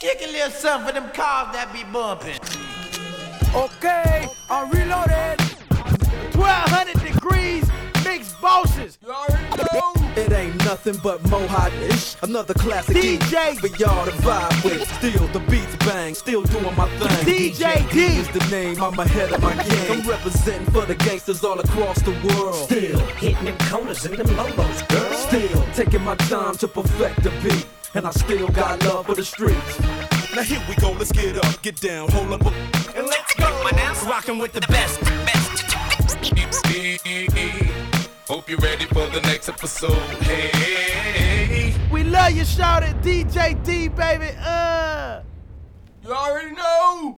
Kick a little something for them cars that be bumping. Okay, I'm reloaded. 1200 degrees, mixed bosses. You already know. It ain't nothing but mohawk-ish. Another classic DJ. for y'all to vibe with. Still the beats bang, still doing my thing. DJ D. is the name, I'm ahead of my game. I'm representing for the gangsters all across the world. Still hitting them corners and them lolos, girl. Still taking my time to perfect the beat. And I still got love for the streets. Now here we go, let's get up, get down, hold up, and let's go. My name's rocking with the best. Hope you're ready for the next episode. Hey, We love you, shout it, DJ D, baby. Uh. You already know.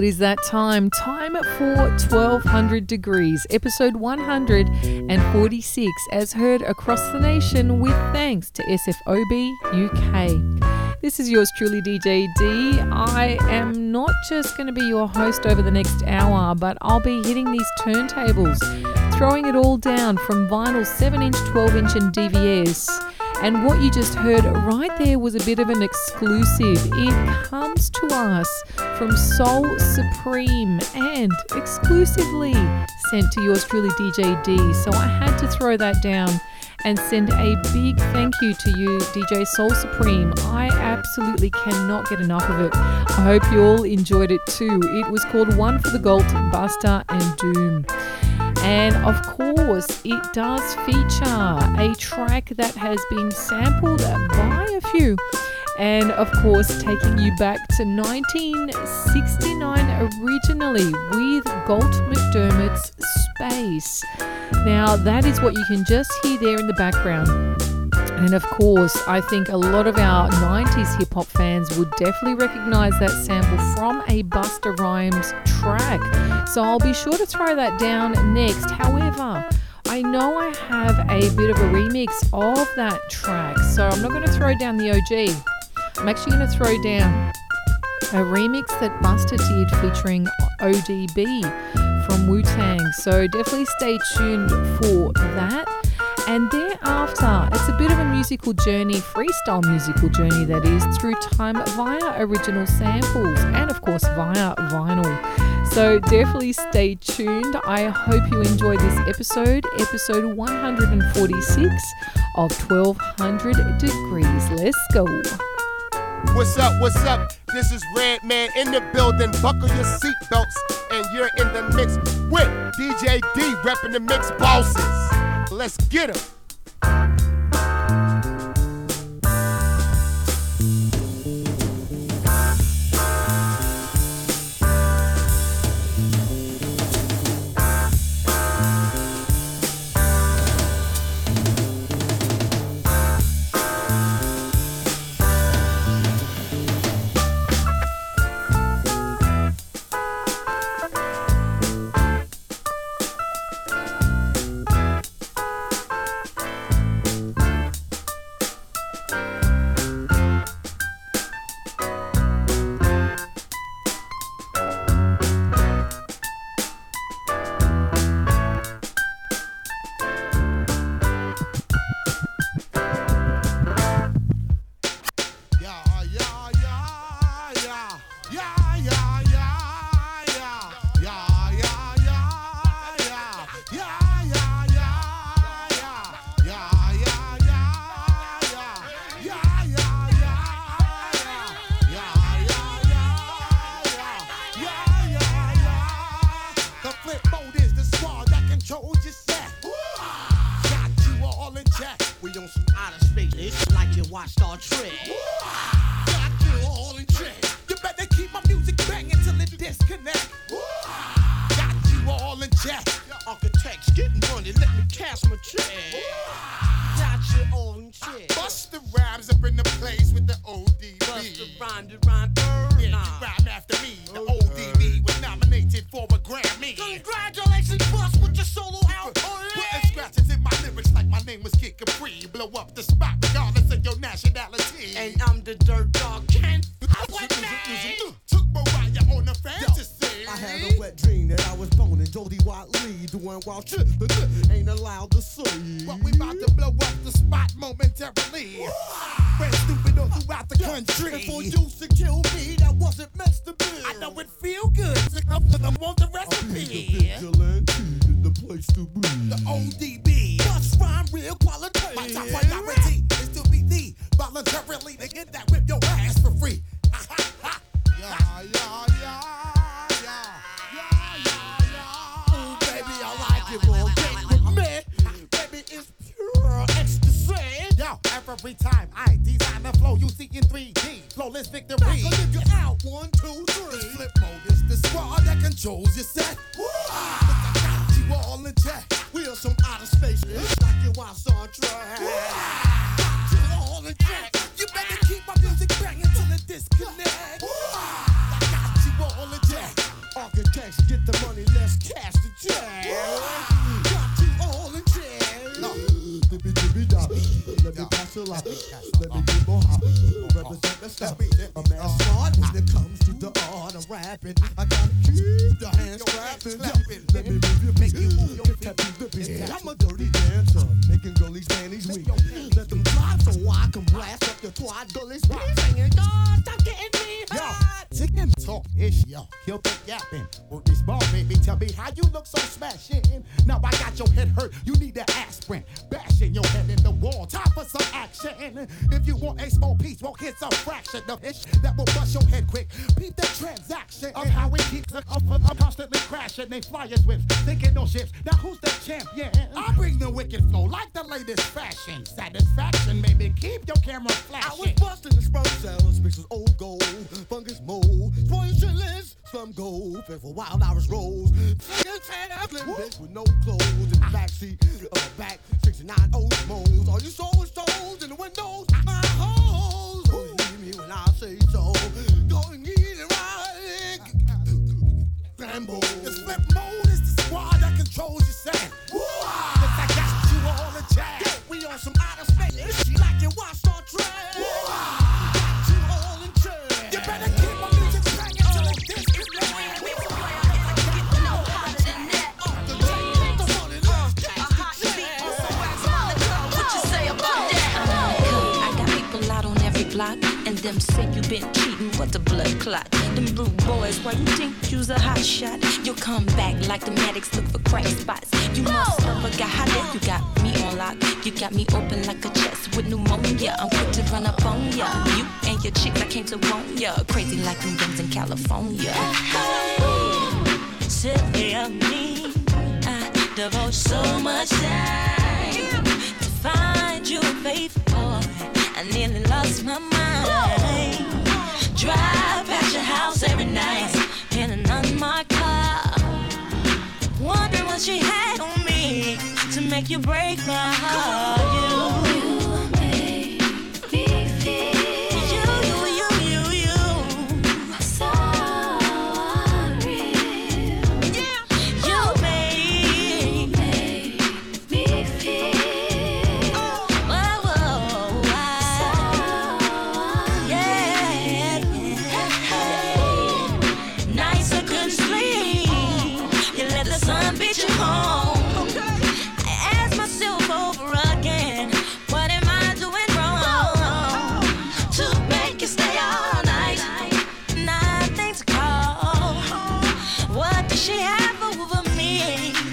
It is that time. Time for 1200 Degrees, episode 146, as heard across the nation with thanks to SFOB UK. This is yours truly, DJ D. I am not just going to be your host over the next hour, but I'll be hitting these turntables, throwing it all down from vinyl 7 inch, 12 inch, and DVS. And what you just heard right there was a bit of an exclusive. It comes to us from Soul Supreme and exclusively sent to yours truly, DJ D. So I had to throw that down and send a big thank you to you, DJ Soul Supreme. I absolutely cannot get enough of it. I hope you all enjoyed it too. It was called One for the Gold, Busta and Doom. And of course, it does feature a track that has been sampled by a few. And of course, taking you back to 1969 originally with Galt MacDermot's Space. Now, that is what you can just hear there in the background. And of course, I think a lot of our 90s hip hop fans would definitely recognize that sample from a Busta Rhymes track. So I'll be sure to throw that down next. However, I know I have a bit of a remix of that track, so I'm not going to throw down the OG. I'm actually going to throw down a remix that Busta did featuring ODB from Wu Tang. So definitely stay tuned for that. And thereafter, it's a bit of a musical journey, freestyle musical journey that is, through time via original samples and, of course, via vinyl. So definitely stay tuned. I hope you enjoyed this episode, episode 146 of 1200 Degrees. Let's go. What's up? What's up? This is Redman in the building. Buckle your seatbelts, and you're in the mix with DJ D, repping the mix bosses. Let's get 'em.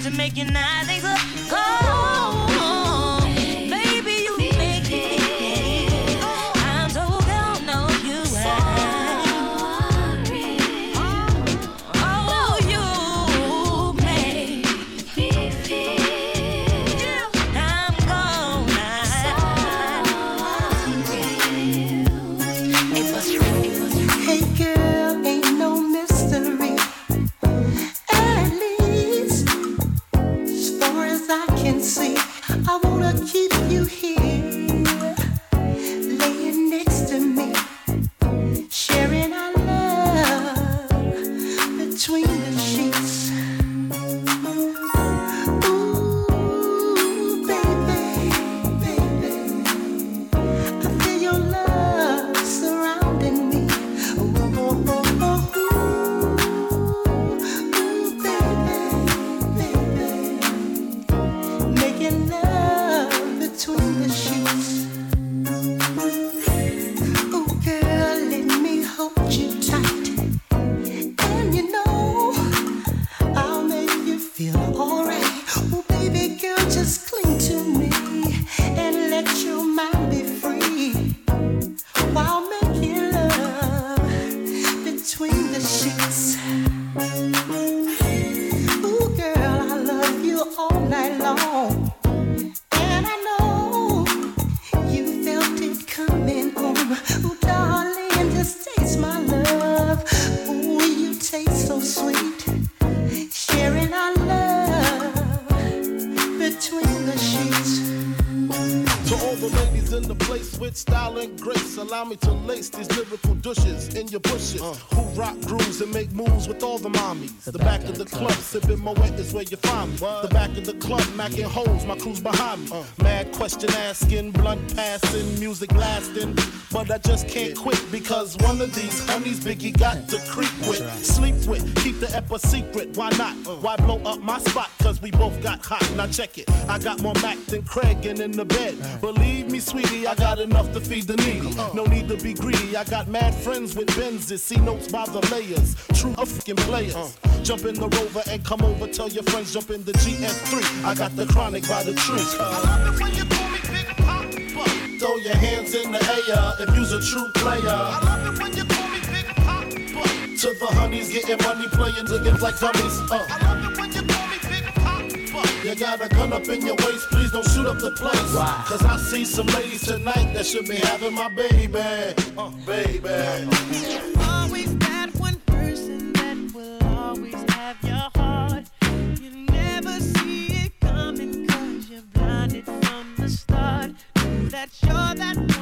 to make your nine things up. The mommies. The, back, of the club, Moet is where you find me. The back of the club, macking holes, my crew's behind me. Mad question asking, blunt passing, music lasting. But I just can't quit because one of these honeys Biggie got to creep with, sleep with, keep the ep a secret. Why not? Why blow up my spot? Cause we both got hot. Now check it. I got more Mac than Craig and in the bed. Believe me, sweetie, I got enough to feed the needy. No need to be greedy. I got mad friends with Benzes. See notes by the layers. True fucking players. Jump in the rover and come over. Tell your friends jump in the GS3. I got the chronic by the tree. I love it when you call me Big Poppa. Throw your hands in the air if you's a true player. I love it when you call me Big Poppa. To the honeys getting money playing niggas like dummies. Uh. I love it when you call me Big Poppa. You got a gun up in your waist, please don't shoot up the place. Why? Cause I see some ladies tonight that should be having my baby. Uh, baby. Always that you're that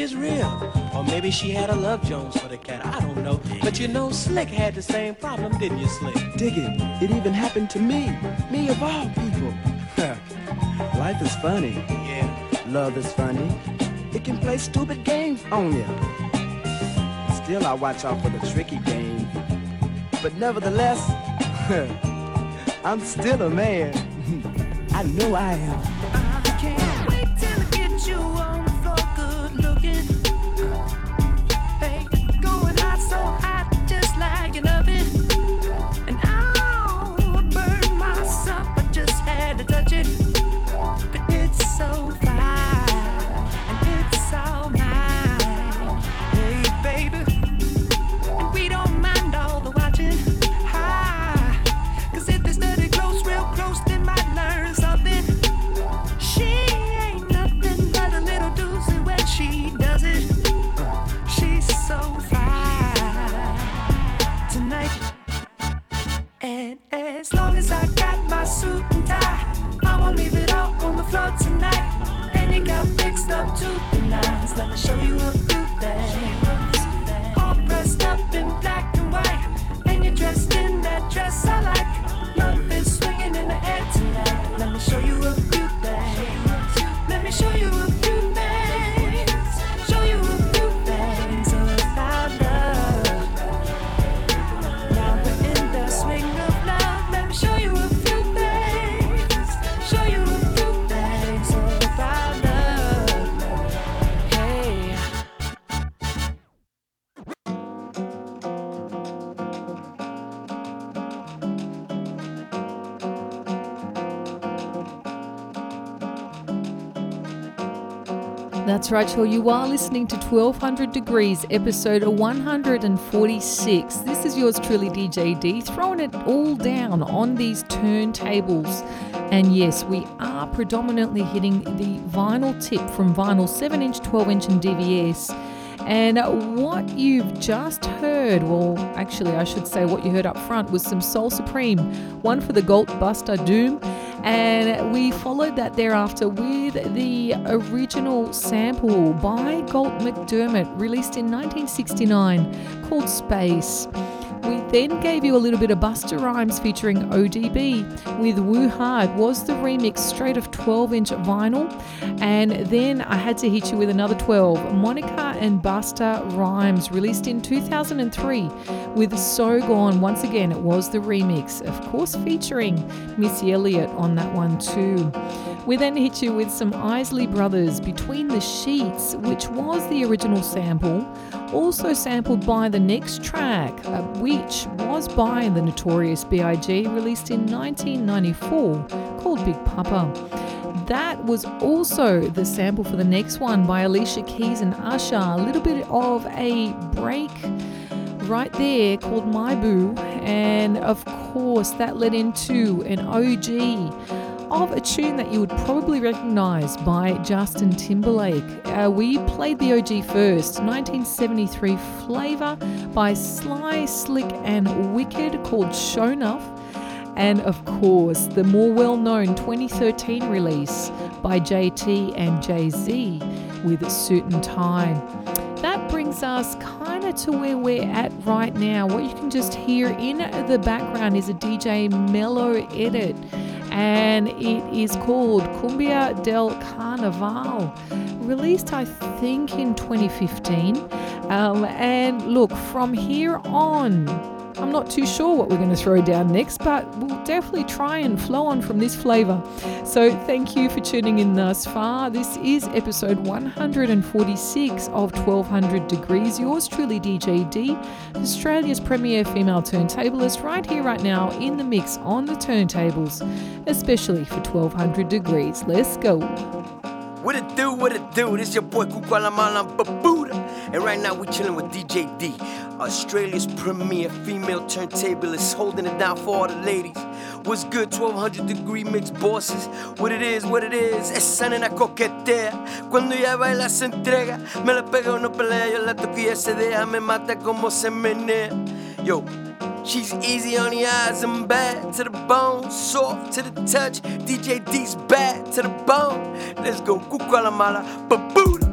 maybe that was his real. Or maybe she had a love Jones for the cat. I don't know. But you know, Slick had the same problem, didn't you, Slick? Dig it. It even happened to me. Me of all people. Life is funny. Yeah. Love is funny. It can play stupid games on you. Still, I watch out for the tricky game. But nevertheless, I'm still a man. I know I am. That's right, sure. You are listening to 1200 Degrees, episode 146. This is yours truly, DJ D, throwing it all down on these turntables. And yes, we are predominantly hitting the vinyl tip from vinyl 7 inch, 12 inch, and DVS. And what you've just heard, well, actually, I should say what you heard up front was some Soul Supreme, one for the Gold Busta Doom. And we followed that thereafter with the original sample by Galt MacDermot, released in 1969, called Space. We then gave you a little bit of Busta Rhymes featuring ODB with Woo Hah was the remix straight of 12 inch vinyl. And then I had to hit you with another 12, Monica and Busta Rhymes, released in 2003 with So Gone. Once again, it was the remix, of course, featuring Missy Elliott on that one too. We then hit you with some Isley Brothers Between the Sheets, which was the original sample, also sampled by the next track, uh, which was by the Notorious B.I.G., released in 1994, called Big Poppa. That was also the sample for the next one by Alicia Keys and Usher. A little bit of a break right there called My Boo, and of course, that led into an OG of a tune that you would probably recognize by Justin Timberlake. Uh, we played the OG first, 1973 flavor by Sly, Slick, and Wicked called Sho' Nuff. And of course, the more well known 2013 release by JT and Jay Z with and Tie. That brings us kind of to where we're at right now. What you can just hear in the background is a DJ Mellow edit and it is called Cumbia del Carnaval, released I think in 2015. Um, and look, from here on, I'm not too sure what we're going to throw down next, but we'll definitely try and flow on from this flavour. So, thank you for tuning in thus far. This is episode 146 of 1200 Degrees. Yours truly, DJ D, Australia's premier female turntablist, right here, right now, in the mix on the turntables, especially for 1200 Degrees. Let's go. What it do, what it do? This your boy Kukwalamalam Babuda. And right now we chilling with DJ D, Australia's premier female turntablist, holding it down for all the ladies. What's good, 1200 degree mix bosses? What it is, what it is, esa nena coquetea. Cuando ella baila se entrega, me la pega o no pelea, yo la toco y ella deja, me mata como se menea. Yo, She's easy on the eyes and bad to the bone, soft to the touch. DJ D's bad to the bone. Let's go, Kukualamala, Babuda.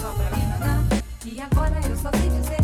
só pra. E agora eu só sei dizer.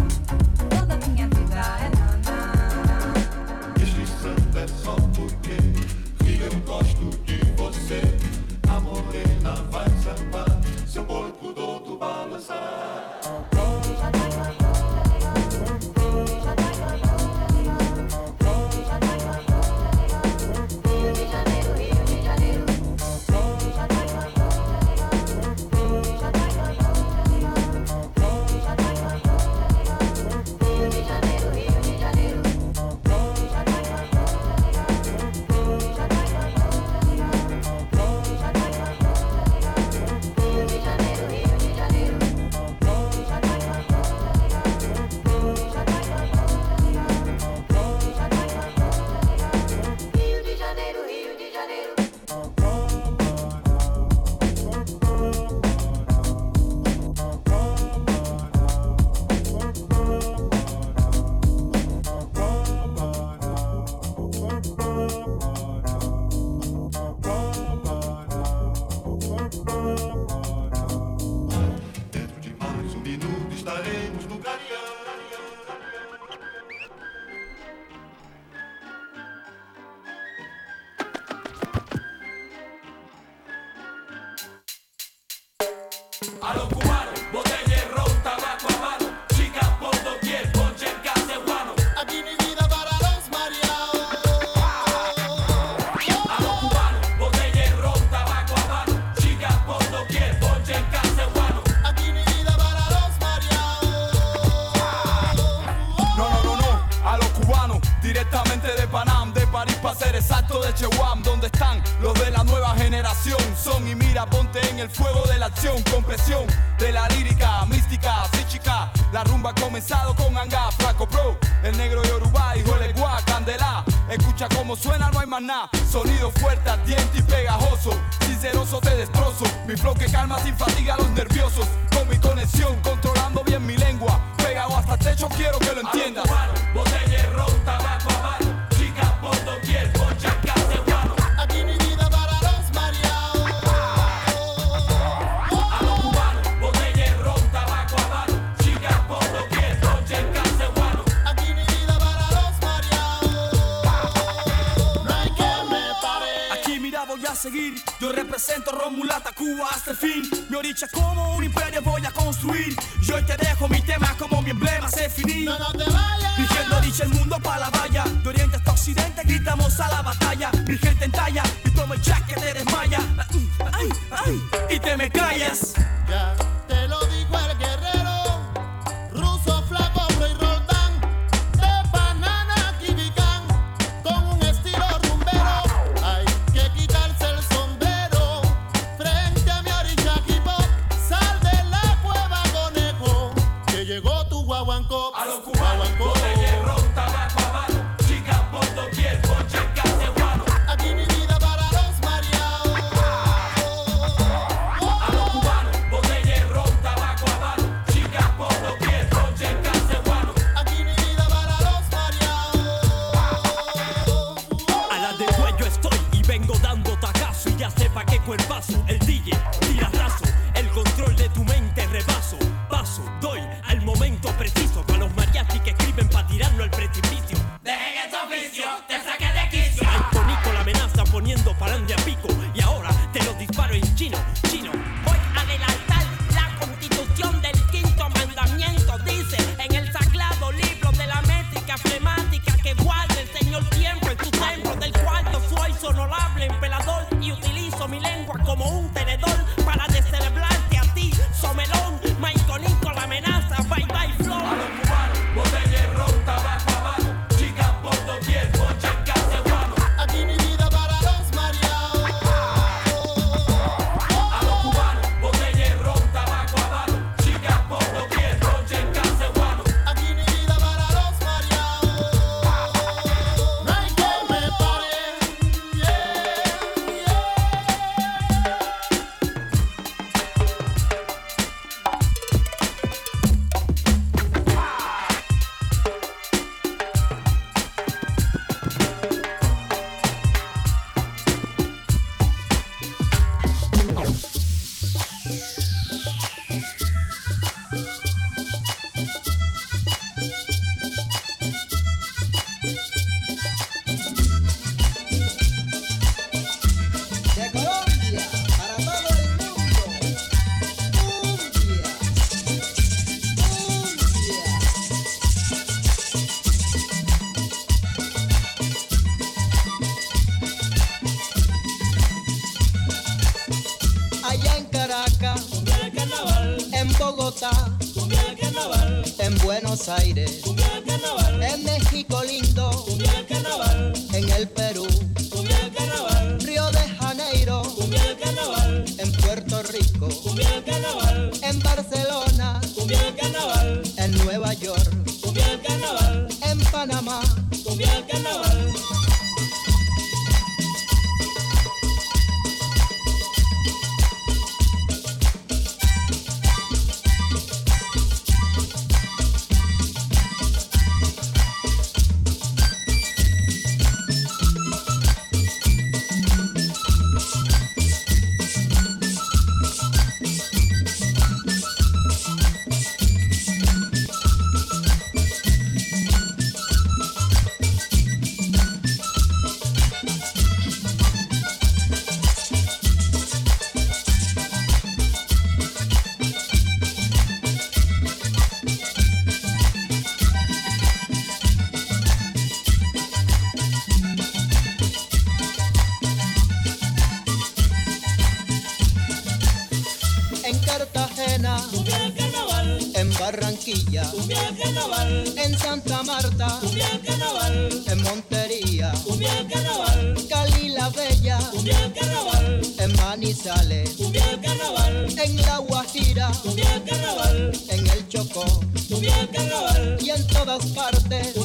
Todas partes.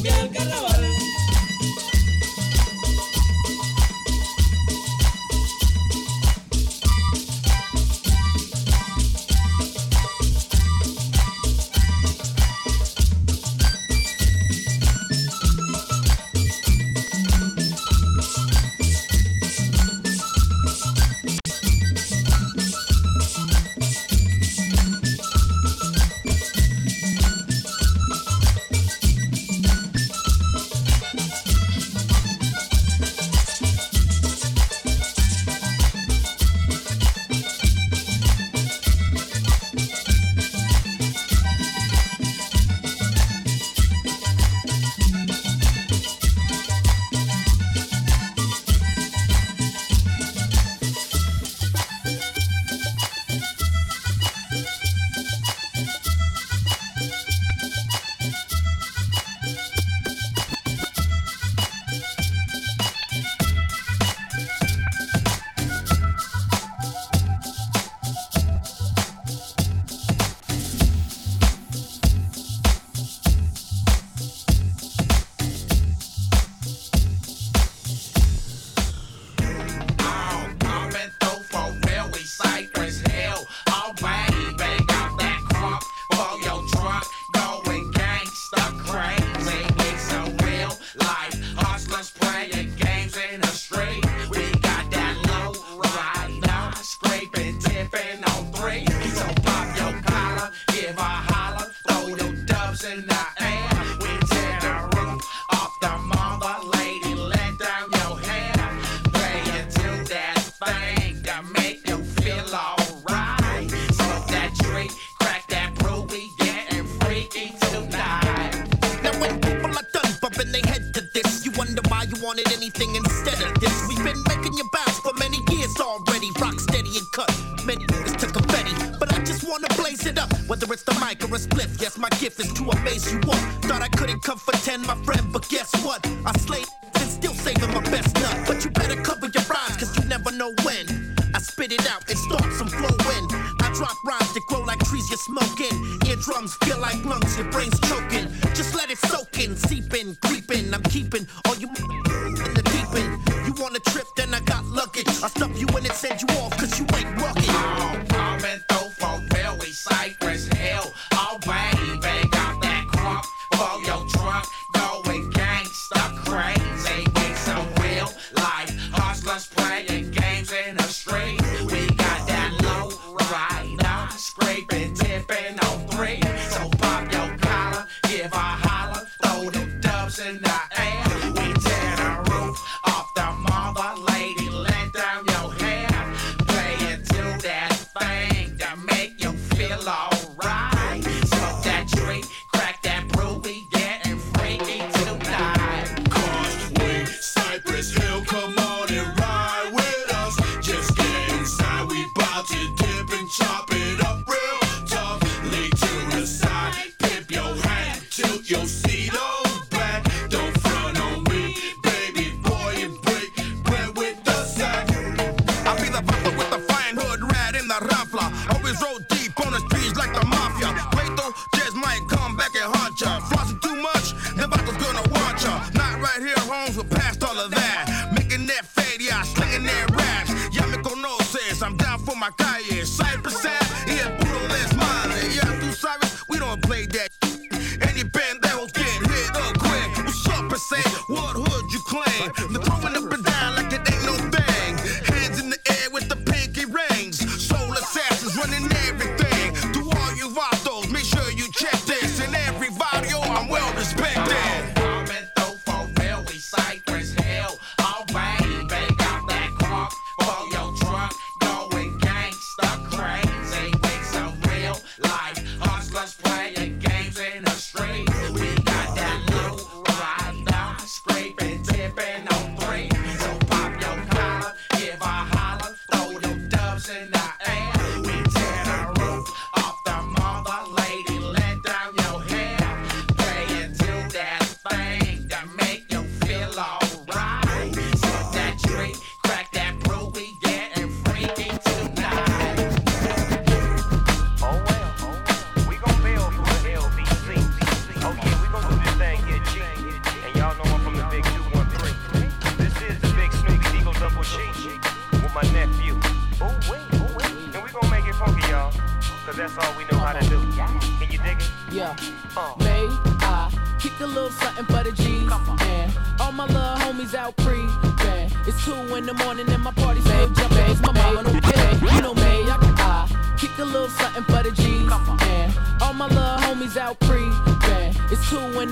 rappers wrote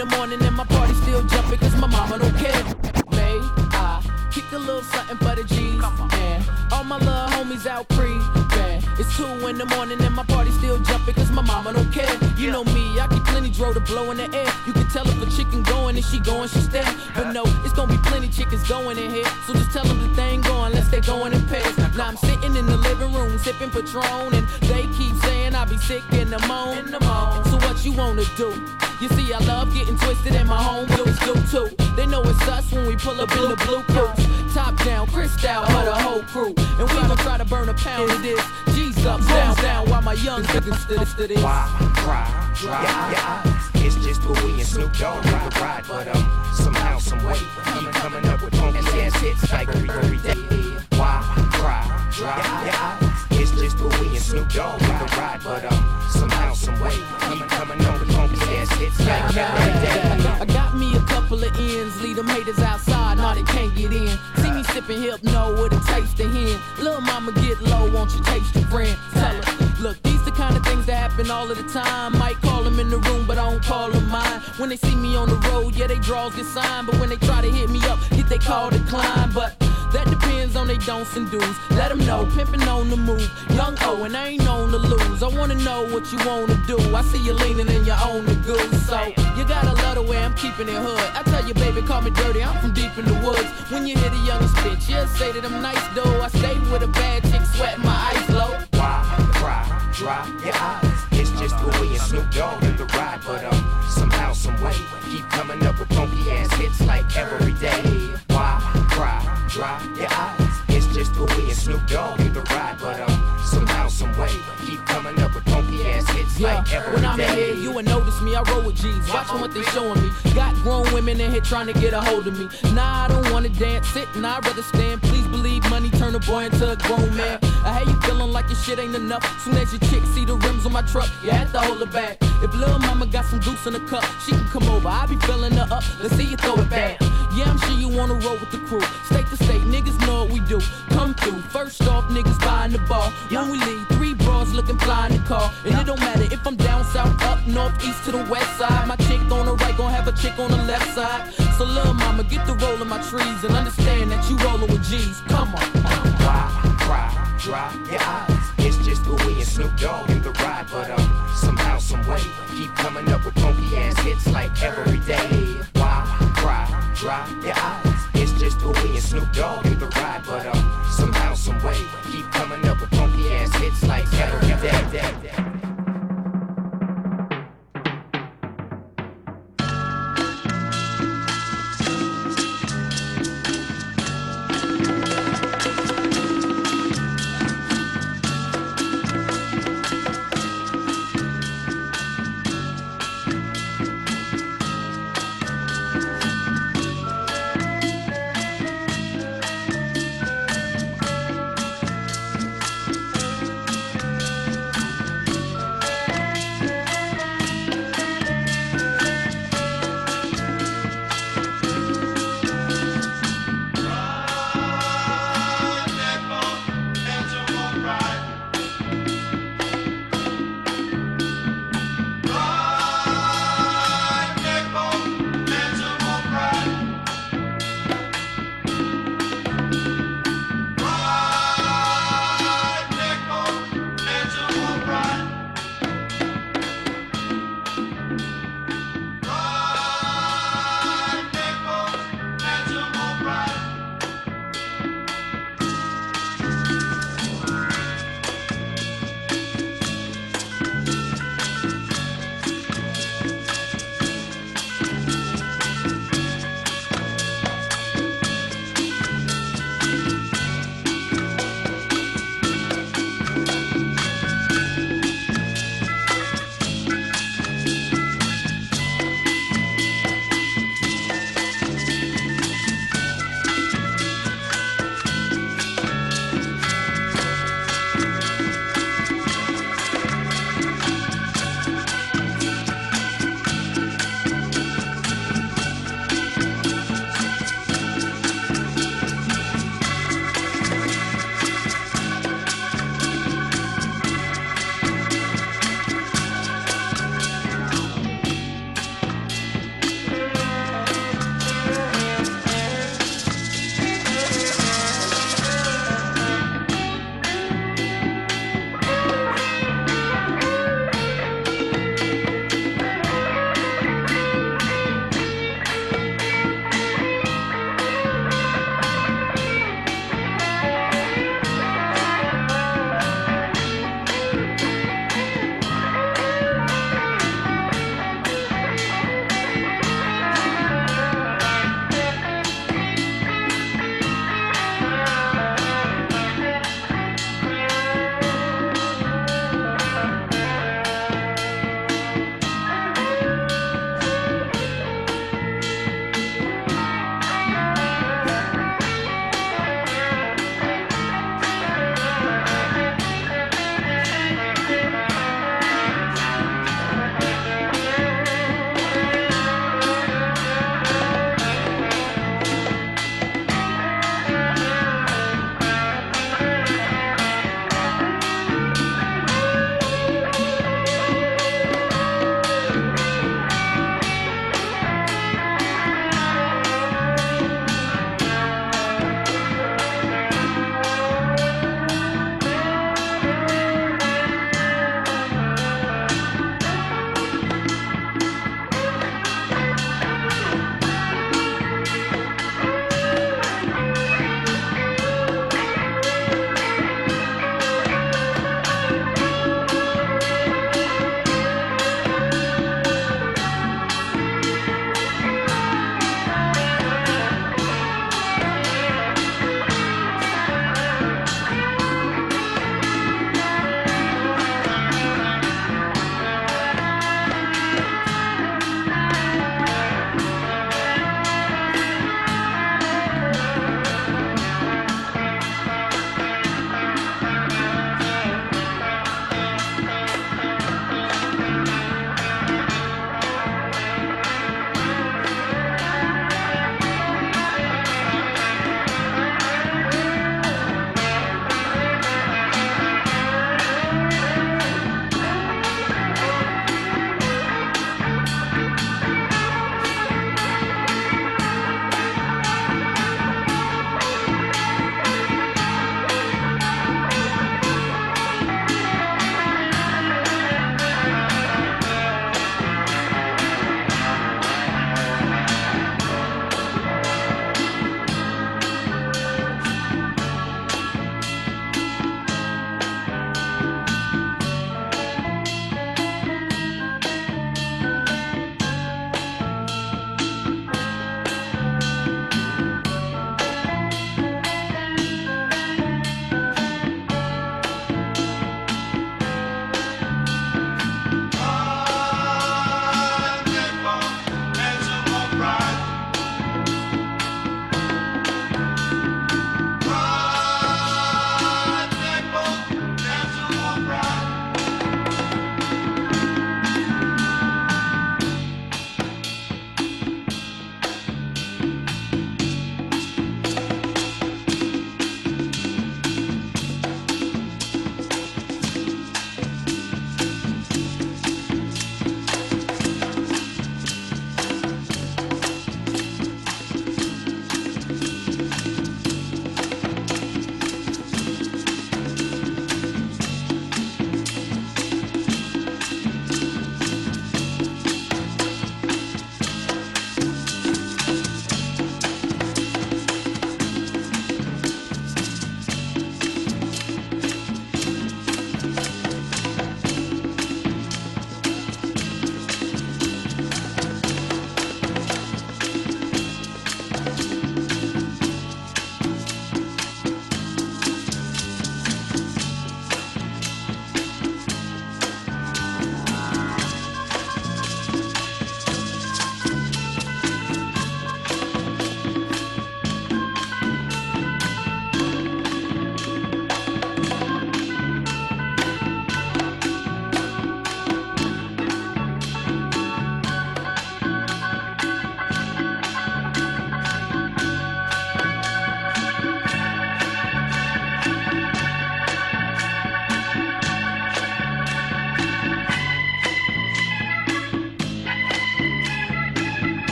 in the morning stood this. Why cry, dry your eyes? Keeping it hood. I tell you, baby, call me dirty. I'm from deep in the woods. When you hear the youngest bitch, you'll say that I'm nice though. I stay with a bad chick, sweating my ice low. Why cry, dry your eyes? It's just the way and Snoop Dogg in the ride, but um, somehow, some way, keep coming up with funky ass hits like every day. Why cry, dry your eyes? It's just the way and Snoop Dogg Yeah, like every when I'm in here, you would notice me. I roll with G's, watching what they showing me. Got grown women in here trying to get a hold of me. Nah, I don't wanna dance, sit, and I'd rather stand. Please believe money turn a boy into a grown man. Uh, I hate you feeling like your shit ain't enough. Soon as your chick see the rims on my truck, you have to hold her back. If little mama got some goose in the cup, she can come over. I'll be filling her up. Let's see you throw it back. Yeah, I'm sure you wanna roll with the crew. State to state, niggas know what we do. Come through. First off, niggas buying the ball. When we leave, three looking fly in the car. And it don't matter if I'm down south, up north, east to the west side. My chick on the right gon' have a chick on the left side. So little mama, get the roll in my trees and understand that you rollin' with G's. Come on. Why cry, dry your eyes? It's just what we and Snoop Dogg in the ride, but um, somehow, some way, keep coming up with funky ass hits like every day. Why cry, dry your eyes? It's just what we and Snoop Dogg in the ride, but um, somehow, some way, keep coming up with hits like every day.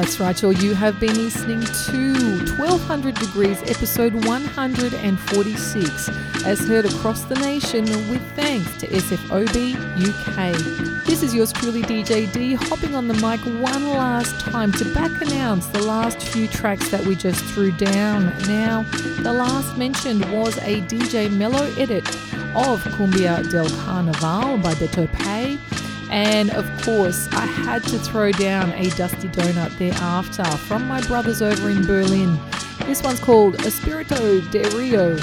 That's right, y'all. You have been listening to 1200 Degrees, episode 146, as heard across the nation with thanks to SFOB UK. This is yours truly, DJ D, hopping on the mic one last time to back announce the last few tracks that we just threw down. Now, the last mentioned was a DJ Mellow edit of Cumbia del Carnaval by Beto Pay. And of course, I had to throw down a dusty donut thereafter from my brothers over in Berlin. This one's called Espirito de Rio,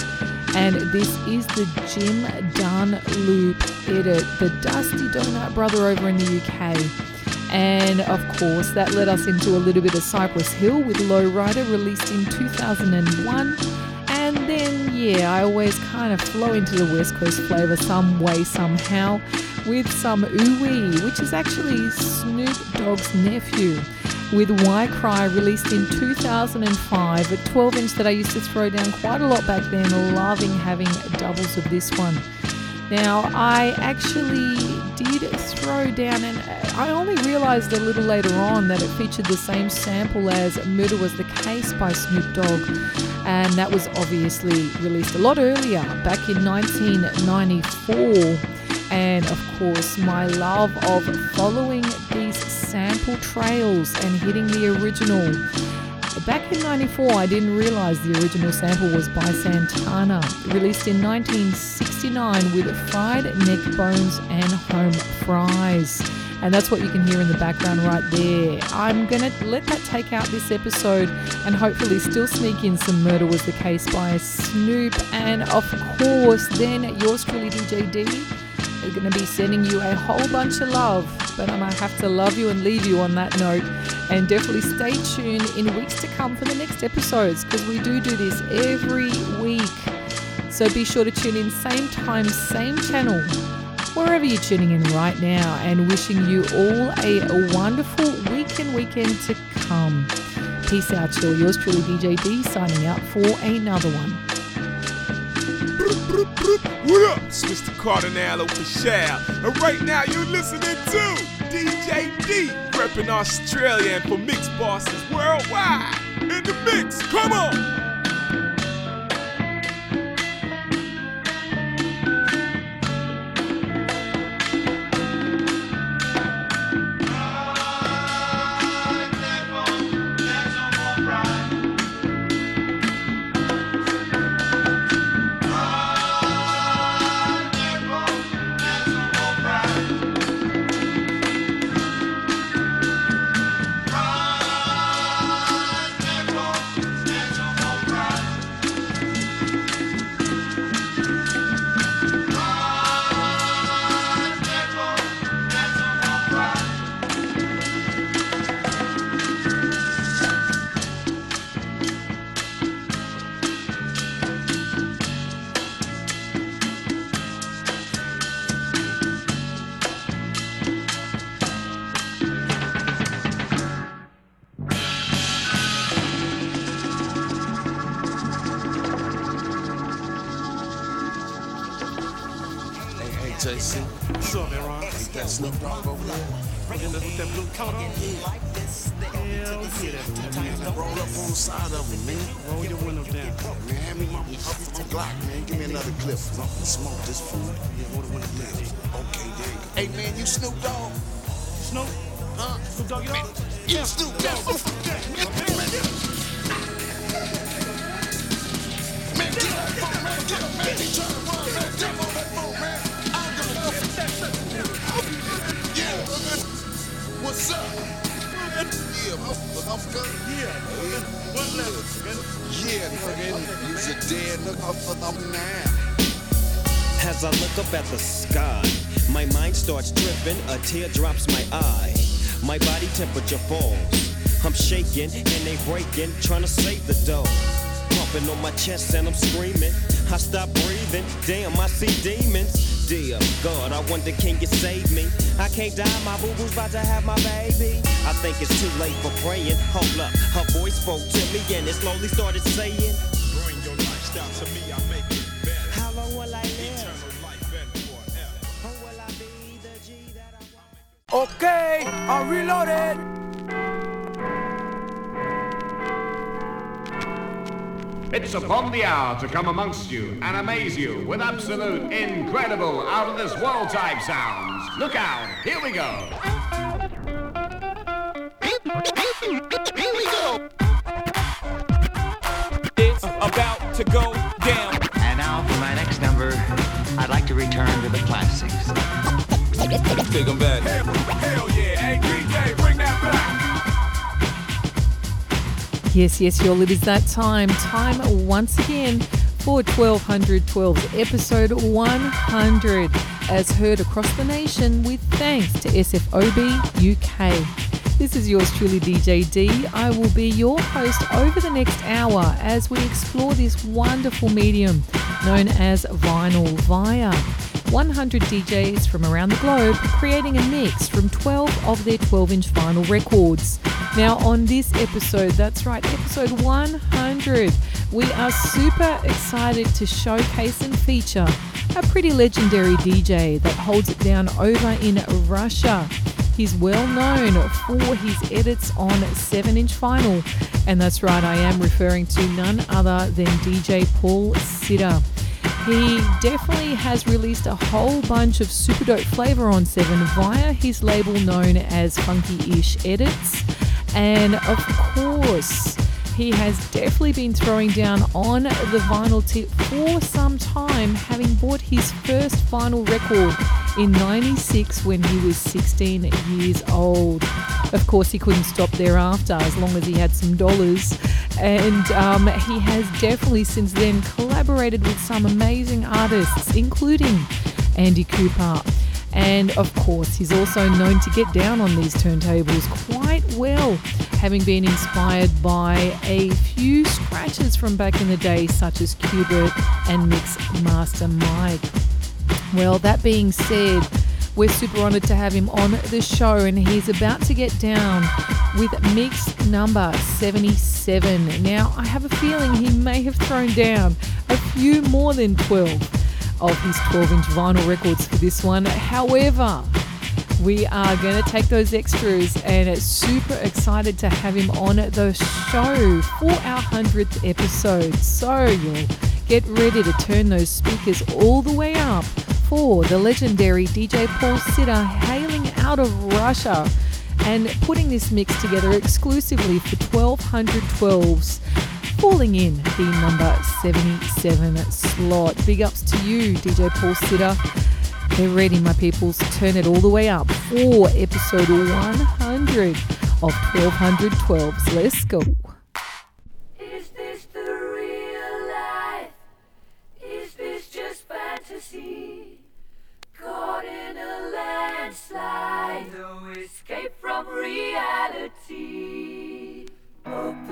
and this is the Jim Dunn Loop edit, the Dusty Donut brother over in the UK. And of course, that led us into a little bit of Cypress Hill with Lowrider, released in 2001. And then, yeah, I always kind of flow into the West Coast flavour some way, somehow with some Ooh which is actually Snoop Dogg's nephew, with Why Cry released in 2005, a 12 inch that I used to throw down quite a lot back then, loving having doubles of this one. Now, I actually did throw down, and I only realized a little later on that it featured the same sample as Murder Was the Case by Snoop Dogg, and that was obviously released a lot earlier, back in 1994 and of course my love of following these sample trails and hitting the original back in 94, I didn't realize the original sample was by Santana, released in 1969 with fried neck bones and home fries. And that's what you can hear in the background right there. I'm going to let that take out this episode and hopefully still sneak in some Murder Was the Case by Snoop. And of course, then yours truly, DJ D, is going to be sending you a whole bunch of love. But I might have to love you and leave you on that note. And definitely stay tuned in weeks to come for the next episodes because we do do this every week. So be sure to tune in same time, same channel, wherever you're tuning in right now, and wishing you all a wonderful week and weekend to come. Peace out, y'all. Yours truly, DJ D, signing out for another one. What up? It's Mr. Cardinal Offishall. And right now you're listening to DJ D, repping Australia and for mix bosses worldwide. In the mix, come on! JC. What's up, man, Ain't that Snoop Dogg over there? With that, blue coat on? Hell yeah, that man. Roll up on the side of him, man. Roll your window down. Man, hand me my, my Glock, man. Give me another clip. I'm gonna smoke this food. Yeah, roll the window down. Okay, there you go. Hey, man, you Snoop Dogg? Snoop? Huh? Snoop Dogg, you know? You Snoop Dogg. Oh, man, get up, man, get up, man. He trying to run, man. Jump on What's up? As I look up at the sky, my mind starts tripping, a tear drops my eye. My body temperature falls. I'm shaking and they breaking, trying to save the dough. Pumping on my chest and I'm screaming. I stop breathing, damn, I see demons. Dear God, I wonder can you save me? I can't die, my boo boo's about to have my baby. I think it's too late for praying. Hold up, her voice spoke to me and it slowly started saying, Bring your lifestyle to me, I make it better. How long will I live? Eternal life forever. Or will I be the G that I Okay, I'm reloaded. It's upon the hour to come amongst you and amaze you with absolute, incredible, out of this world type sounds. Look out, here we go. Here we go. It's about to go down. And now for my next number, I'd like to return to the classics. Take 'em back. Hell yeah, hey DJ, bring that back. Yes, yes, y'all, it is that time. Time once again for 1212's episode 100, as heard across the nation with thanks to SFOB UK. This is yours truly, DJ D. I will be your host over the next hour as we explore this wonderful medium known as vinyl via 100 DJs from around the globe creating a mix from 12 of their 12 inch vinyl records. Now, on this episode, that's right, episode 100, we are super excited to showcase and feature a pretty legendary DJ that holds it down over in Russia. He's well known for his edits on 7 inch vinyl, and that's right, I am referring to none other than DJ Paul Sitter. He definitely has released a whole bunch of super dope flavor on 7 via his label known as Funky Ish Edits. And of course, he has definitely been throwing down on the vinyl tip for some time, having bought his first vinyl record in 96 when he was 16 years old. Of course, he couldn't stop thereafter as long as he had some dollars. And um, he has definitely since then collaborated with some amazing artists, including Andy Cooper. And of course, he's also known to get down on these turntables quite well, having been inspired by a few scratches from back in the day, such as Qbert and Mix Master Mike. Well, that being said, we're super honored to have him on the show, and he's about to get down with mix number 77. Now, I have a feeling he may have thrown down a few more than 12 of his 12 inch vinyl records for this one. However, we are going to take those extras and super excited to have him on the show for our 100th episode. So you'll get ready to turn those speakers all the way up for the legendary DJ Paul Sitter hailing out of Russia and putting this mix together exclusively for 1212s falling in the number 77 slot. Big ups to you, DJ Paul Sitter. They're ready, my peoples. Turn it all the way up for episode 100 of 1212s. Let's go. Is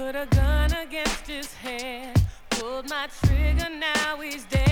put a gun against his head, pulled my trigger, now he's dead.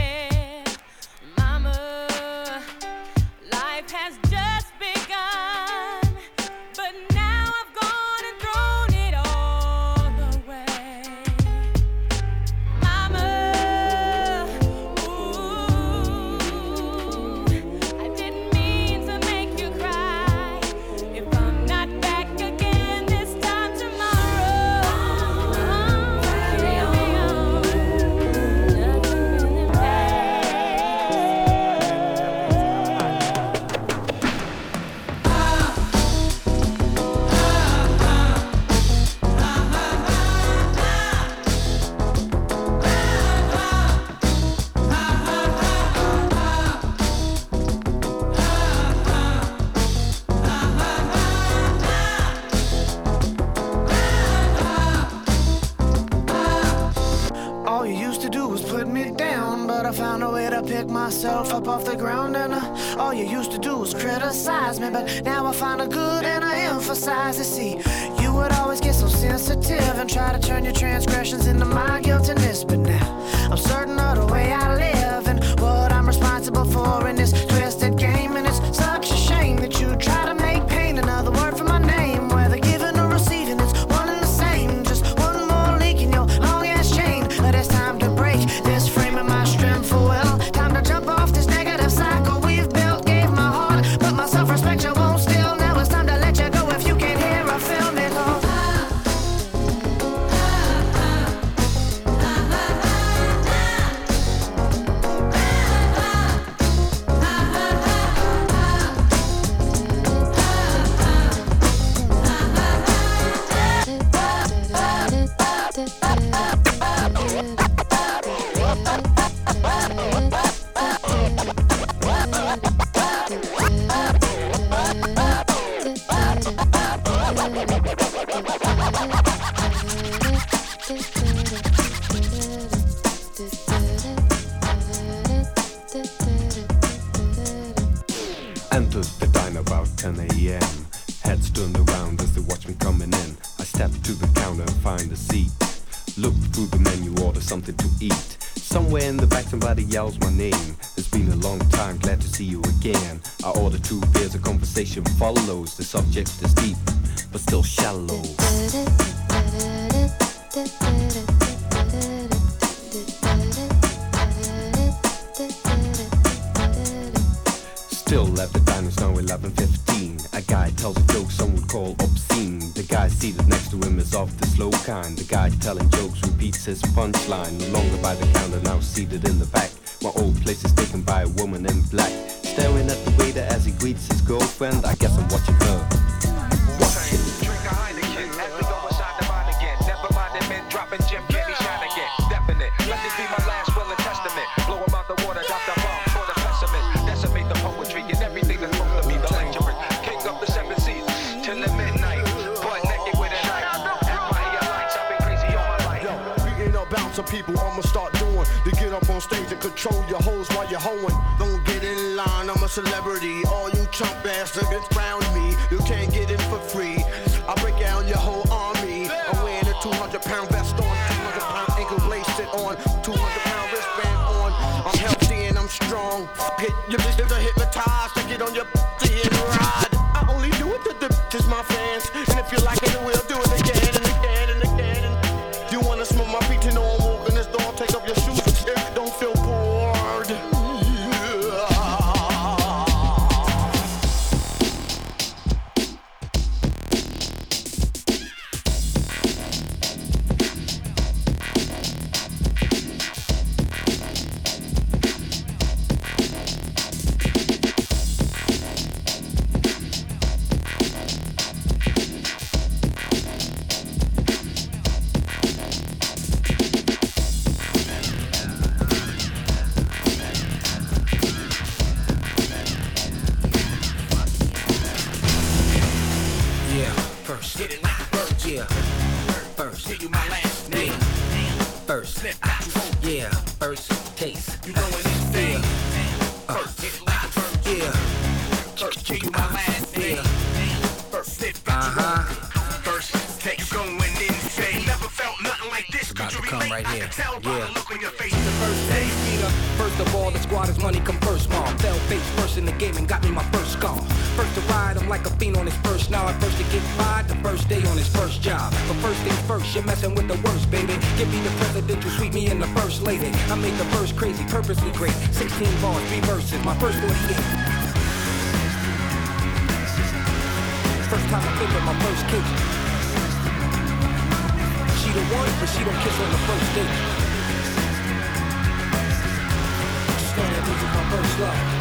Myself up off the ground. And uh, all you used to do was criticize me, but now I find a good and I emphasize it. See, you would always get so sensitive and try to turn your transgressions into my guiltiness, but now I'm certain of the way I live and what I'm responsible for in this music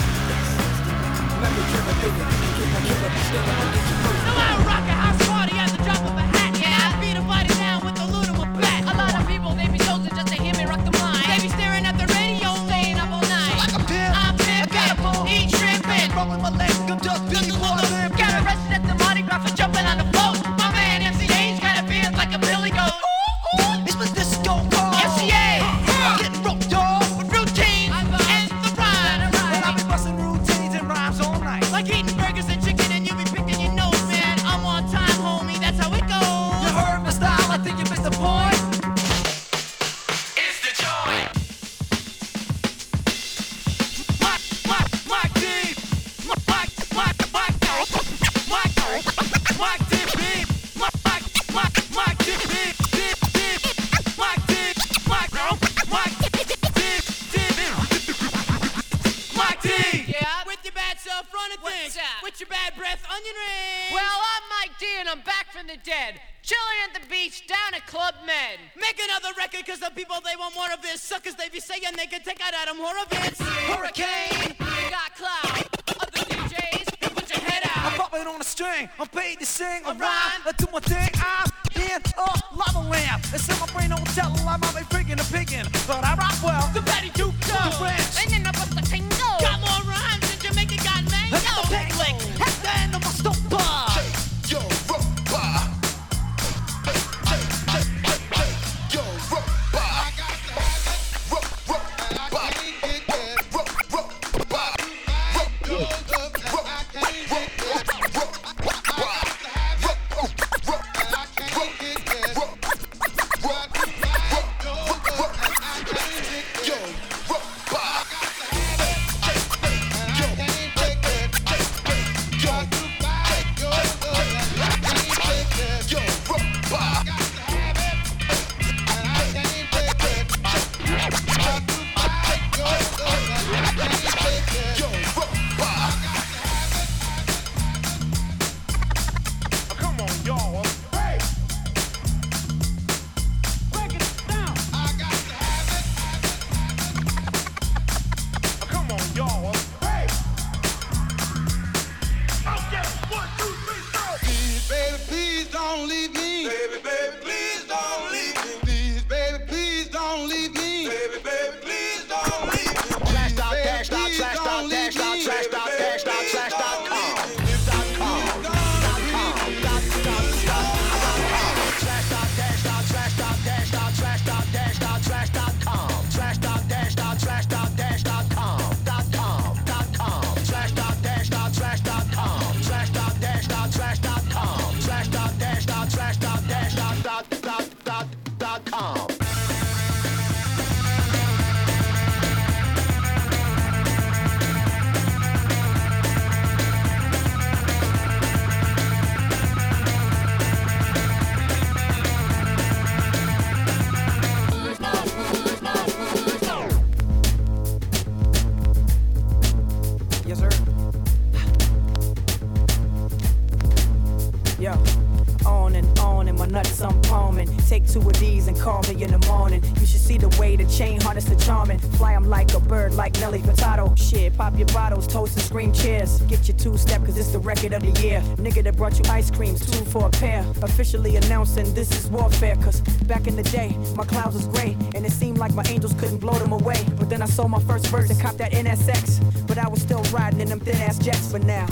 take two of these and call me in the morning. You should see the way the chain harness the charming. Fly 'em like a bird, like Nelly Furtado. Shit, pop your bottles, toast and scream cheers. Get your two step, cause it's the record of the year. Nigga that brought you ice creams, two for a pair. Officially announcing this is warfare, cause back in the day, my clouds was gray. And it seemed like my angels couldn't blow them away. But then I sold my first verse and copped that NSX. But I was still riding in them thin ass jets for now.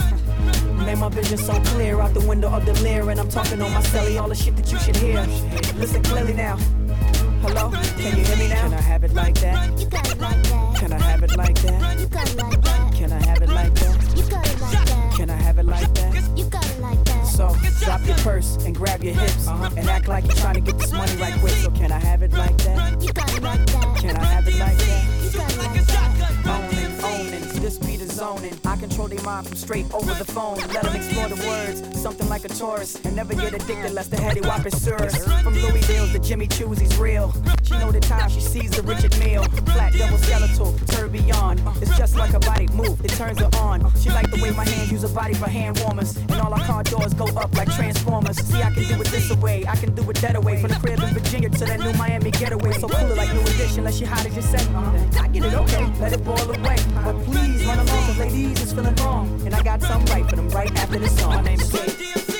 Made my vision so clear out the window of the Lear, and I'm talking on my celly, all the shit that you should hear. Listen clearly now. Hello, can you hear me now? Can I have it like that? You got it like that. Can I have it like that? You got it like that. Can I have it like that? You got it like that. Can I have it like that? You got it like that. So drop your purse and grab your hips uh-huh, and act like you're trying to get this money right quick. So can I have it like that? You got it like that. Can I have it like that? You got it like that. Owning, owning, this beat is zoning. I control their mind from straight over the phone. Let them explore the words, something like a tourist. And never get addicted lest the heady whop is serious. From Louis Dale's to Jimmy Choo's, he's real. She know the time she sees the Richard Mille. Flat double skeletal, tourbillon. It's just like a body move, it turns her on. She like the way my hands use her body for hand warmers. And all our car doors go up like transformers. See, I can do it this away, I can do it that away. From the crib in Virginia to that new Miami getaway. So cool it like new edition, unless you hot as you say. I get it okay, let it boil away. But please run along, cause ladies is feeling wrong. And I got something right for them right after this song. My name is Kate.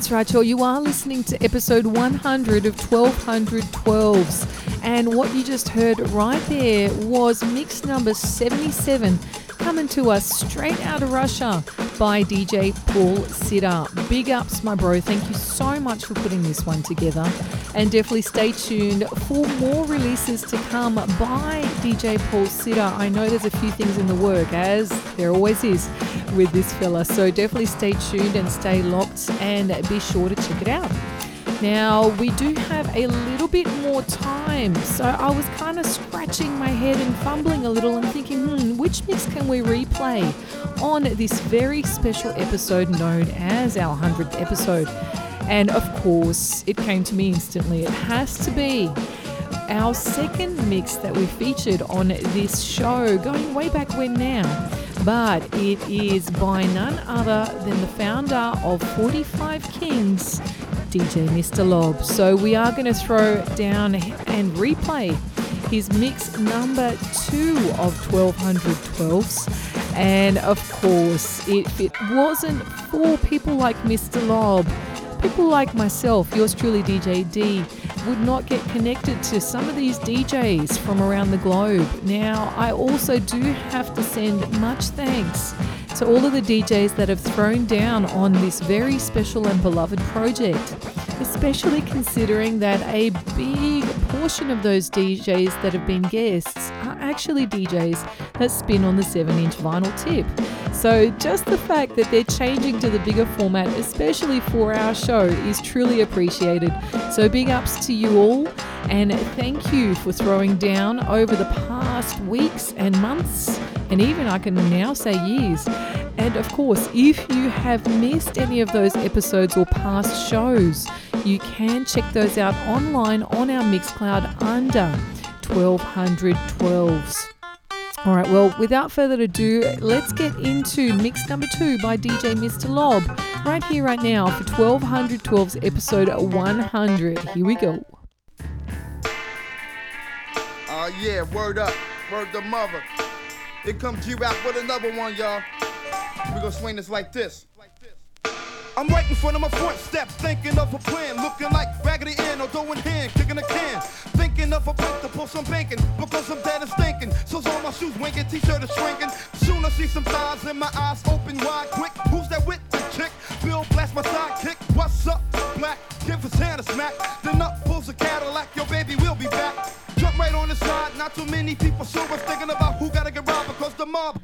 That's right, y'all. You are listening to episode 100 of 1212s. And what you just heard right there was mix number 77 coming to us straight out of Russia by DJ Paul Sitter. Big ups, my bro. Thank you so much for putting this one together. And definitely stay tuned for more releases to come by DJ Paul Sitter. I know there's a few things in the work, as there always is with this fella. So definitely stay tuned and stay locked and be sure to check it out. Now, we do have a little bit more time, so I was kind of scratching my head and fumbling a little and thinking, hmm, which mix can we replay on this very special episode known as our 100th episode? And of course, it came to me instantly. It has to be our second mix that we featured on this show, going way back when now. But it is by none other than the founder of 45 Kings, DJ Mr. Lob. So we are going to throw down and replay his mix number two of 1212s. And of course, if it wasn't for people like Mr. Lob, people like myself, yours truly, DJ D, would not get connected to some of these DJs from around the globe. Now, I also do have to send much thanks to all of the DJs that have thrown down on this very special and beloved project, especially considering that a big portion of those DJs that have been guests are actually DJs that spin on the 7 inch vinyl tip. So, just the fact that they're changing to the bigger format, especially for our show, is truly appreciated. So, big ups to you all, and thank you for throwing down over the past weeks and months, and even I can now say years. And of course, if you have missed any of those episodes or past shows, you can check those out online on our Mixcloud under 1212s. All right, well, without further ado, let's get into mix number two by DJ Mr. Lob right here, right now for 1212's episode 100. Here we go. Oh yeah, word up, word the mother. It comes G-Rap with another one, y'all. We gonna swing this like this. I'm right in front of my front steps, thinking of a plan, looking like Raggedy Ann, although in hand, kicking a can. Thinking of a principle, some banking, because I'm dead and stinking. So's all my shoes winking, t-shirt is shrinking. Soon I see some thighs and my eyes open wide quick. Who's that with the chick? Bill Blast, my sidekick. What's up, black? Give his hand a smack.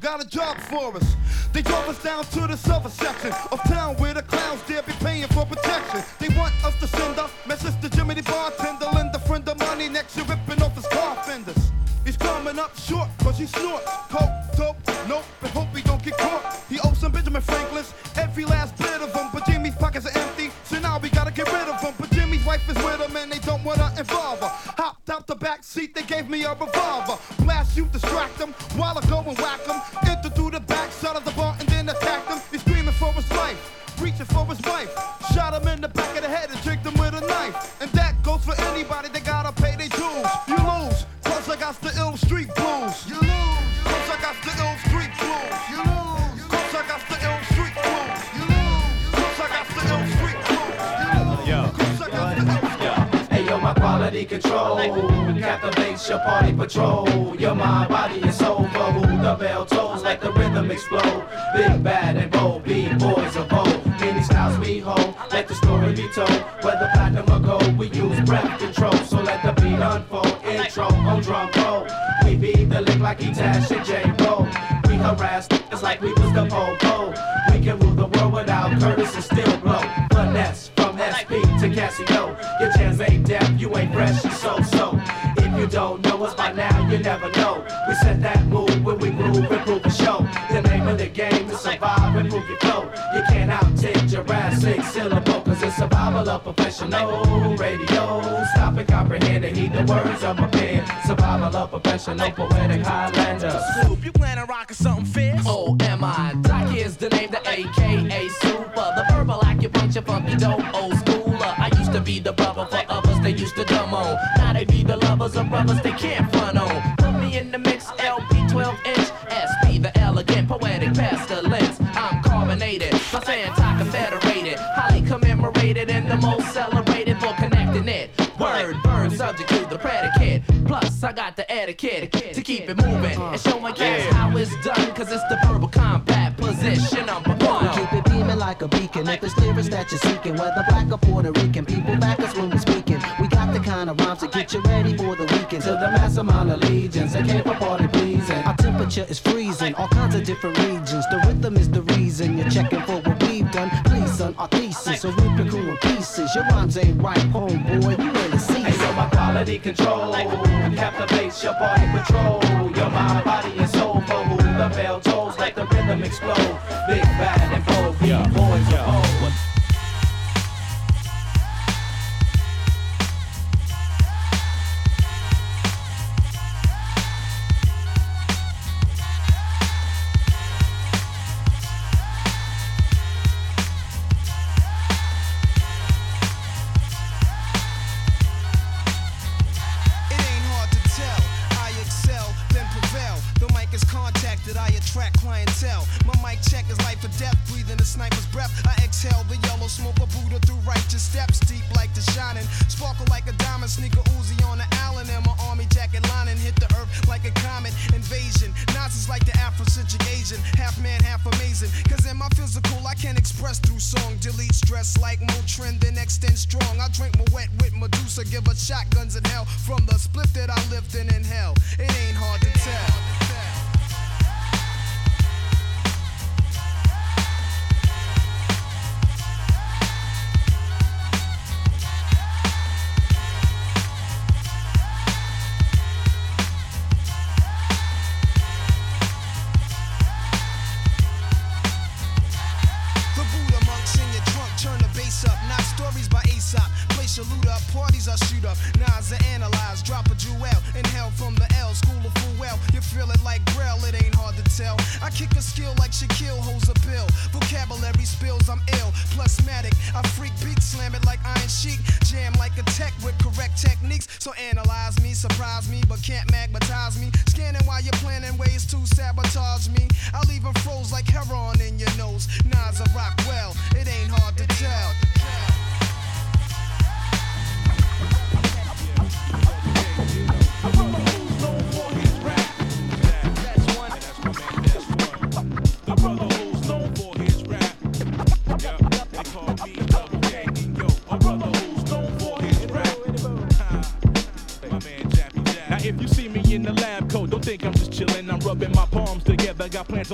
got a job for us. They drove us down to the southern section of town where the clowns dare be paying for protection. They want us to send up message to Jimmy the bartender, lend a friend of money next year ripping off his car fenders. He's coming up short cause he snorts coke, dope, nope, and hope he don't get caught. He owes some Benjamin Franklin's, every last bit of them, but Jimmy's pockets are empty, so now we gotta get rid of them. But Jimmy's wife is with him and they don't wanna involve her. Hopped out the back seat, they gave me a revolver. Blast you, distract them while I go and like Dress like Motrin, next extend strong. I drink my wet with Medusa, give her shotguns in hell. From the split that I lived in in hell, it ain't hard to tell.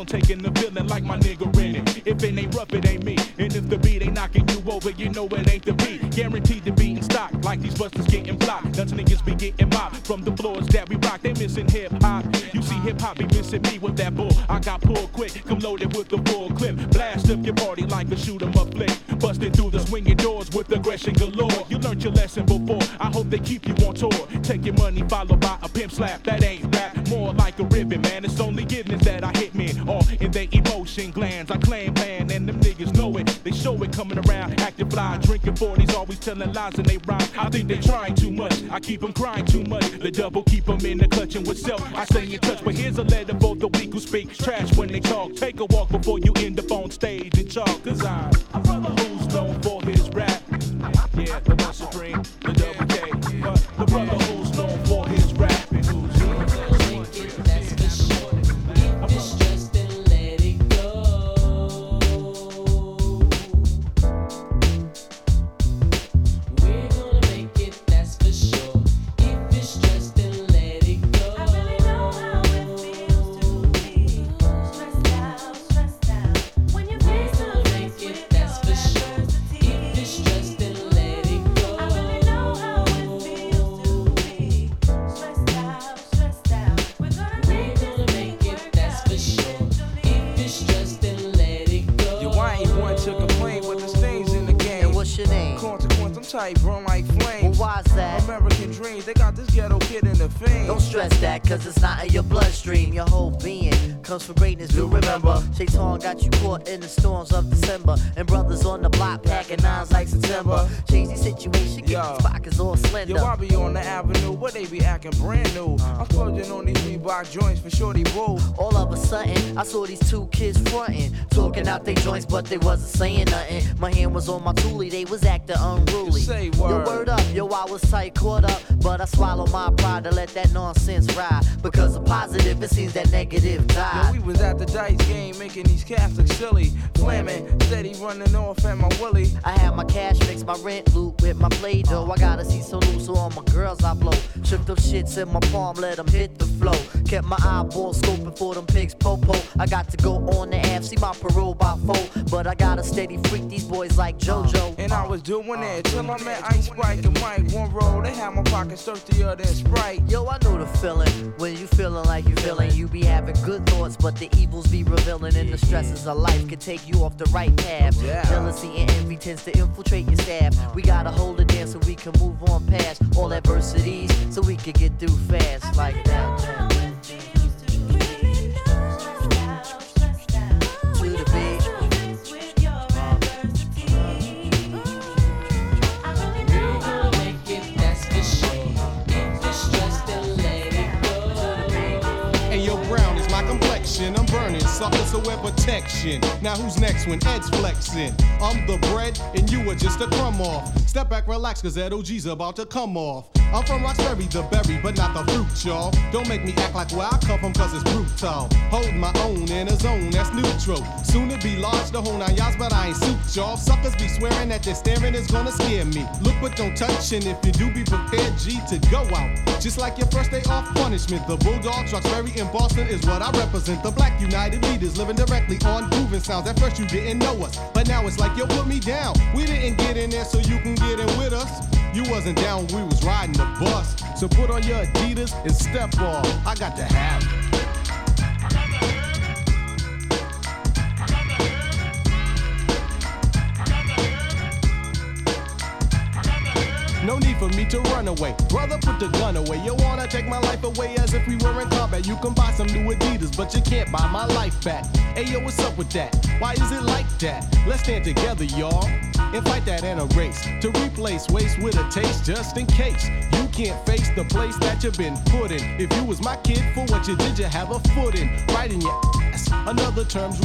On taking the feeling like my nigga Rennie. If it ain't rough, it ain't me. And if the beat ain't knocking you over, you know it ain't the beat. Guaranteed to be in stock, like these busters getting blocked. Nuts niggas be getting mopped from the floors that we rock. They missing hip hop. You see hip hop be missing me with that bull. I got pulled quick, come loaded with the full clip. Blast up your party like a shoot 'em up flick. Busted through the swinging doors with aggression galore. You learned your lesson before. I hope they keep you on tour. Take your money followed by a pimp slap. Telling lies and they rhyme. I think they trying too much. I keep them crying too much. The double keep them in the clutching with self. I stay in touch, but here's a letter for the weak who speak trash when they talk. Take a walk joints for shorty boo. All of a sudden, I saw these two kids frontin', talking out their joints, but they wasn't saying nothing. My hand was on my toolie, they was acting unruly. Say Yo, word. word up, yo, I was tight, caught up, but I swallowed my pride to let that nonsense ride. Because of positive, it seems that negative died. Yo, we was at the dice game making these cats look silly. Flamming, steady running off at my willy. I had my cash mix, my rent loot with my play dough. Uh. I gotta see some loose so all my girls I blow. Shook them shits in my palm, let them hit the flow. Kept my eyeball scoping for them pigs popo. I got to go on the app, see my parole by four. But I gotta steady freak these boys like JoJo. And I was doing it till I met uh. Ice Sprite and Mike. One roll, they had my pockets thirstier than Sprite. Yo, I know the feeling when you feeling like you feeling. You be having good thoughts, but the evils be revealing. And the stresses of life can take you off the right path. Yeah. Jealousy and envy tends to infiltrate your staff. We gotta hold it down so we can move on past all adversities, so we can get through fast like that. Suckers, so wear protection. Now who's next when Ed's flexing? I'm the bread, and you are just a crumb off. Step back, relax, cause that OG's about to come off. I'm from Roxbury, the berry, but not the fruit, y'all. Don't make me act like where I come from, cause it's brutal. Hold my own in a zone that's neutral. Soon to be large, the whole nine yards, but I ain't suit, y'all. Suckers be swearing that their staring is gonna scare me. Look but don't touch, and if you do, be prepared, G, to go out. Just like your first day off punishment, the Bulldogs, Roxbury, and Boston is what I represent. The black united leaders living directly on grooving sounds. At first you didn't know us, but now it's like, yo, put me down. We didn't get in there so you can get in with us. You wasn't down when we was riding the bus. So put on your Adidas and step off. I got to have it. No need for me to run away. Brother, put the gun away. You wanna take my life away as if we were in combat. You can buy some new Adidas, but you can't buy my life back. Hey yo, what's up with that? Why is it like that? Let's stand together, y'all. And fight that a race to replace waste with a taste just in case you can't face the place that you've been put in. If you was my kid for what you did, you have a foot in right in your ass. Another terms.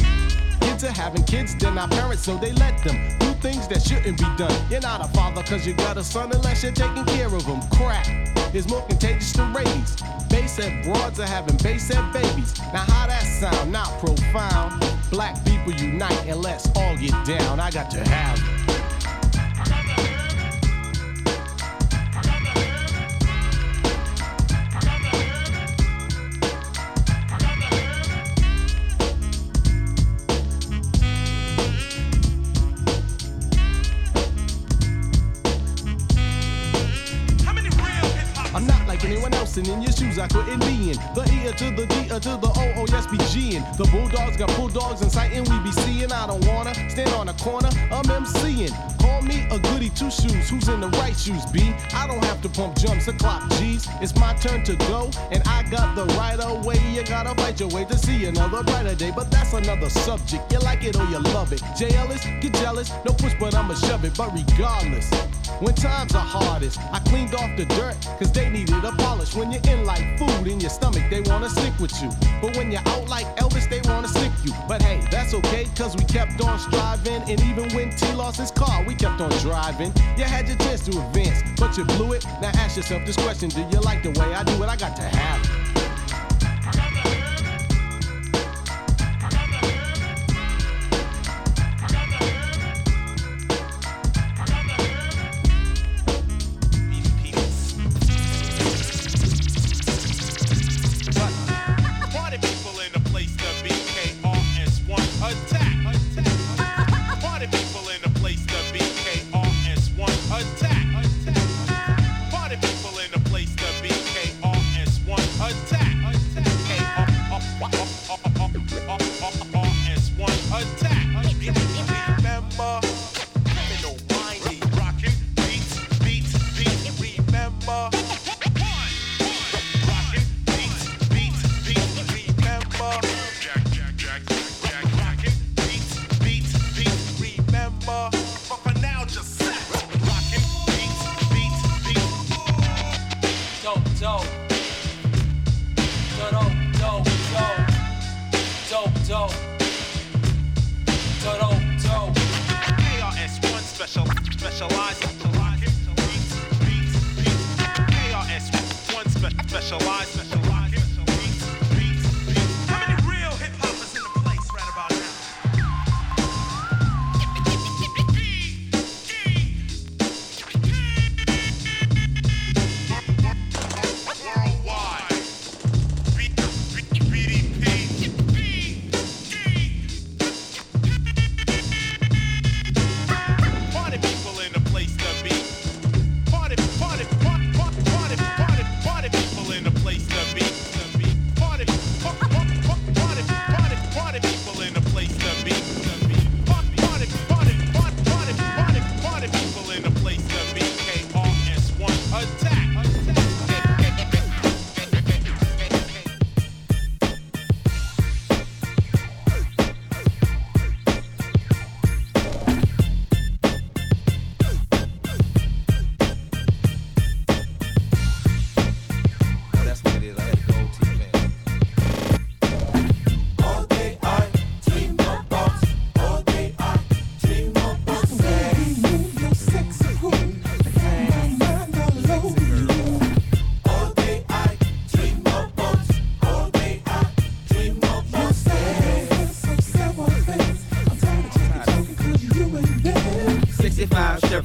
Kids are having kids, they're not parents, so they let them do things that shouldn't be done. You're not a father cause you got a son unless you're taking care of him. Crack is more contagious than rabies. Bass head broads are having bass head babies. Now how that sound? Not profound. Black people unite and let's all get down. I got to have it. Couldn't be in. The E to the D to the O, oh yes, be G'ing. The Bulldogs got bulldogs in sight, and we be seeing. I don't wanna stand on a corner, I'm MCing. Call me a goody two shoes, who's in the right shoes, B? I don't have to pump jumps or clock G's. It's my turn to go, and I got the right away. You gotta fight your way to see another brighter day, but that's another subject. You like it or you love it. JLS, get jealous, no push, but I'ma shove it. But regardless, when times are hardest, I cleaned off the dirt, cause they needed a polish. When you're in like food in your stomach, they wanna stick with you. But when you're out like Elvis, they wanna stick you. But hey, that's okay, cause we kept on striving. And even when T lost his car, we kept on driving. You had your chance to advance, but you blew it. Now ask yourself this question Do you like the way I do it? I got to have it.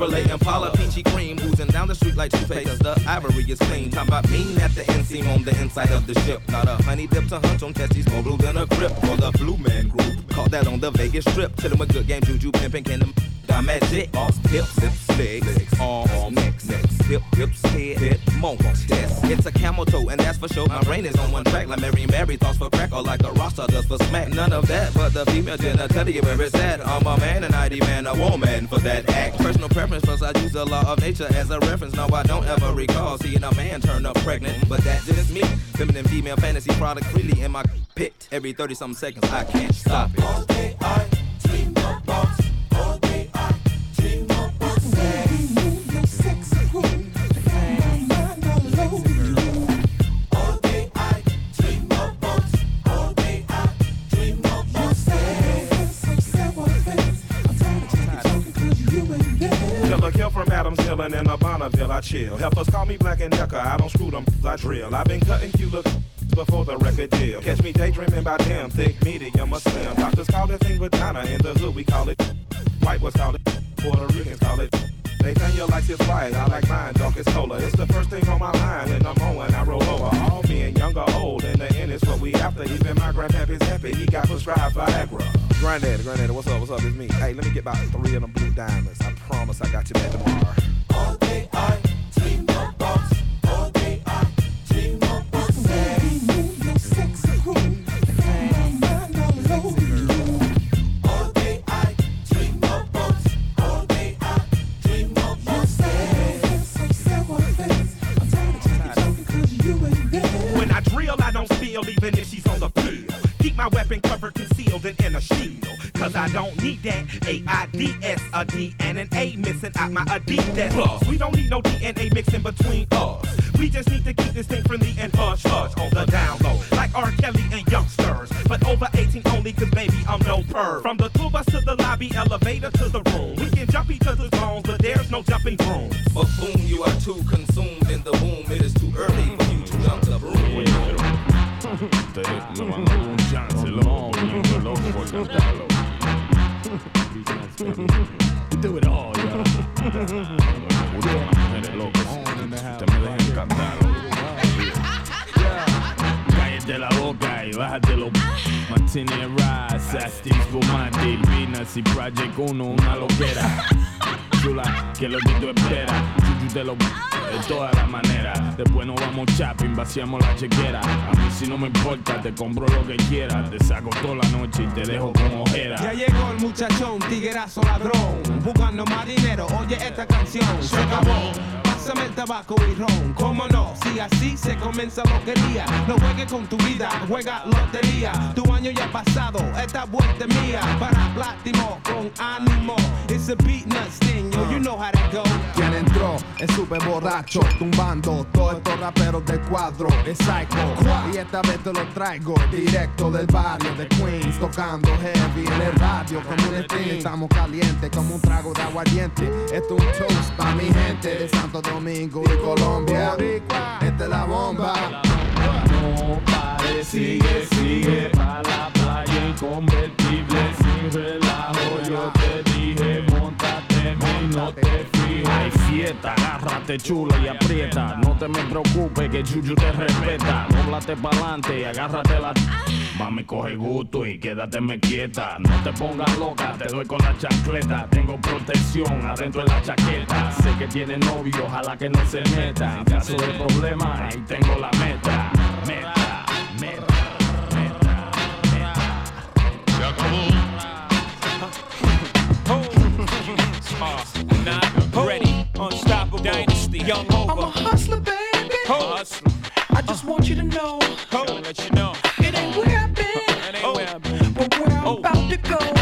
Chevrolet Impala peachy cream oozing down the street like toothpaste cause the ivory is clean talking about mean at the inseam on the inside of the ship. Not a honey dip to hunch on testes more blue than a grip. For the blue man group caught that on the Vegas strip. Chillin' with good game juju pimping can them got magic off hips hips legs arms necks necks hip, hips, head, head, monk test. It's a camel toe, and that's for sure. My brain is on one track, like Mary Mary thoughts for crack, or like a for smack. None of that, but the female genitalia where it's at. I'm a man, and I demand a woman for that act. Personal preference, plus I use the law of nature as a reference. No, I don't ever recall seeing a man turn up pregnant, but that's just me. Feminine female fantasy product freely in my pit. Every 30 something seconds, I can't stop it. Chill. Helpers call me Black and Decker, I don't screw them, I drill. I've been cutting cute look before the record deal. Catch me daydreaming about them, thick, medium, or slim. Doctors call that thing vagina, in the hood we call it. White was call it, Puerto Ricans call it. They turn your lights is white, I like mine, dark as cola. It's the first thing on my mind, and I'm on when I roll over. All men, young or old, in the end is what we after. Even my grandpappy's happy, he got prescribed Viagra. Granddaddy, granddaddy, what's up? What's up? It's me. Hey, let me get about three of them blue diamonds. I promise I got you back tomorrow. All day I my weapon covered, concealed, and in a shield. Cause I don't need that A-I-D-S, a D and an A missing out my Adidas. Plus, we don't need no DNA mixing between us. We just need to keep this thing friendly and hush hush on the down low. Like R. Kelly and youngsters. But over 18 only, cause baby, I'm no perv. From the tour bus to the lobby, elevator to the room. We can jump each other's bones, but there's no jumping room. But boom, you are too consumed in the womb. It is too early for you to jump the broom. Ustedes lo van a dar un chance, loco, poniendo loco Do it all, yo. Mujeres locas. Ustedes me dejan cantarlo. Cállate la boca y bájate los Martini Rice, Asti Spumati, Venus y Project 1, una loquera. Chula, que lo que tú esperas. Chuchu te lo de todas las maneras. Después nos vamos shopping, vaciamos la chequera. A mí si no me importa, te compro lo que quieras. Te saco toda la noche y te dejo con ojera. Ya llegó el muchachón, tiguerazo ladrón, buscando más dinero. Oye esta canción, se acabó. Pásame el tabaco y ron, cómo no, si así se comienza loquería. No juegues con tu vida, juega lotería. Tu año ya ha pasado, esta vuelta es mía. Para Plátimo con ánimo. It's a beat nuts thing, yo, you know how that go. Quien entró es súper borracho, tumbando todos estos raperos del cuadro de Psycho. Y esta vez te lo traigo directo del barrio de Queens, tocando heavy en el radio como un stream. Estamos calientes como un trago de aguardiente. Esto es un toast para mi gente de Santo Domingo y Colombia. Esta es la bomba. No pare, sigue, sigue pa' la playa inconvertible sin relajo. Yo te dije, montate no te fijes. Hay fiesta, agárrate chula y aprieta. No te me preocupes que Chuchu te respeta. Dóblate pa'lante y agárrate la. Mami, coge gusto y quédate me quieta. No te pongas loca, te doy con la chancleta. Tengo protección adentro de la chaqueta. Sé que tiene novio, ojalá que no se meta. En caso de problema, ahí tengo la. Meta, meta. Not ready, unstoppable dynasty, young over. I'm a hustler, baby. Hustler. I just want you to know. Gotta let you know. It ain't where I've been. It ain't where I've been. But where I'm oh. about to go.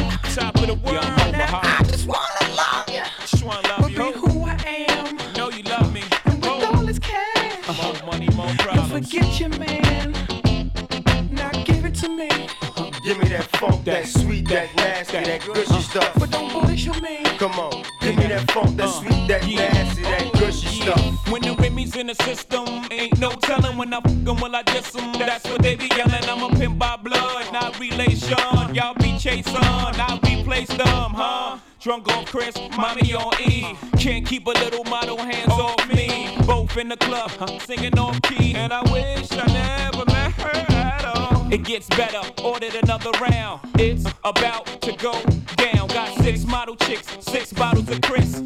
In the system, ain't no telling when I fuck 'em, will I diss 'em? That's what they be yelling. I'm a pimp by blood, not relation. Y'all be chasing, I replace them, huh? Drunk on Cris, mommy on E. Can't keep a little model hands off me. Both in the club, singing on key. And I wish I never met her at all. It gets better, ordered another round. It's about to go down. Got six model chicks, six bottles of Cris.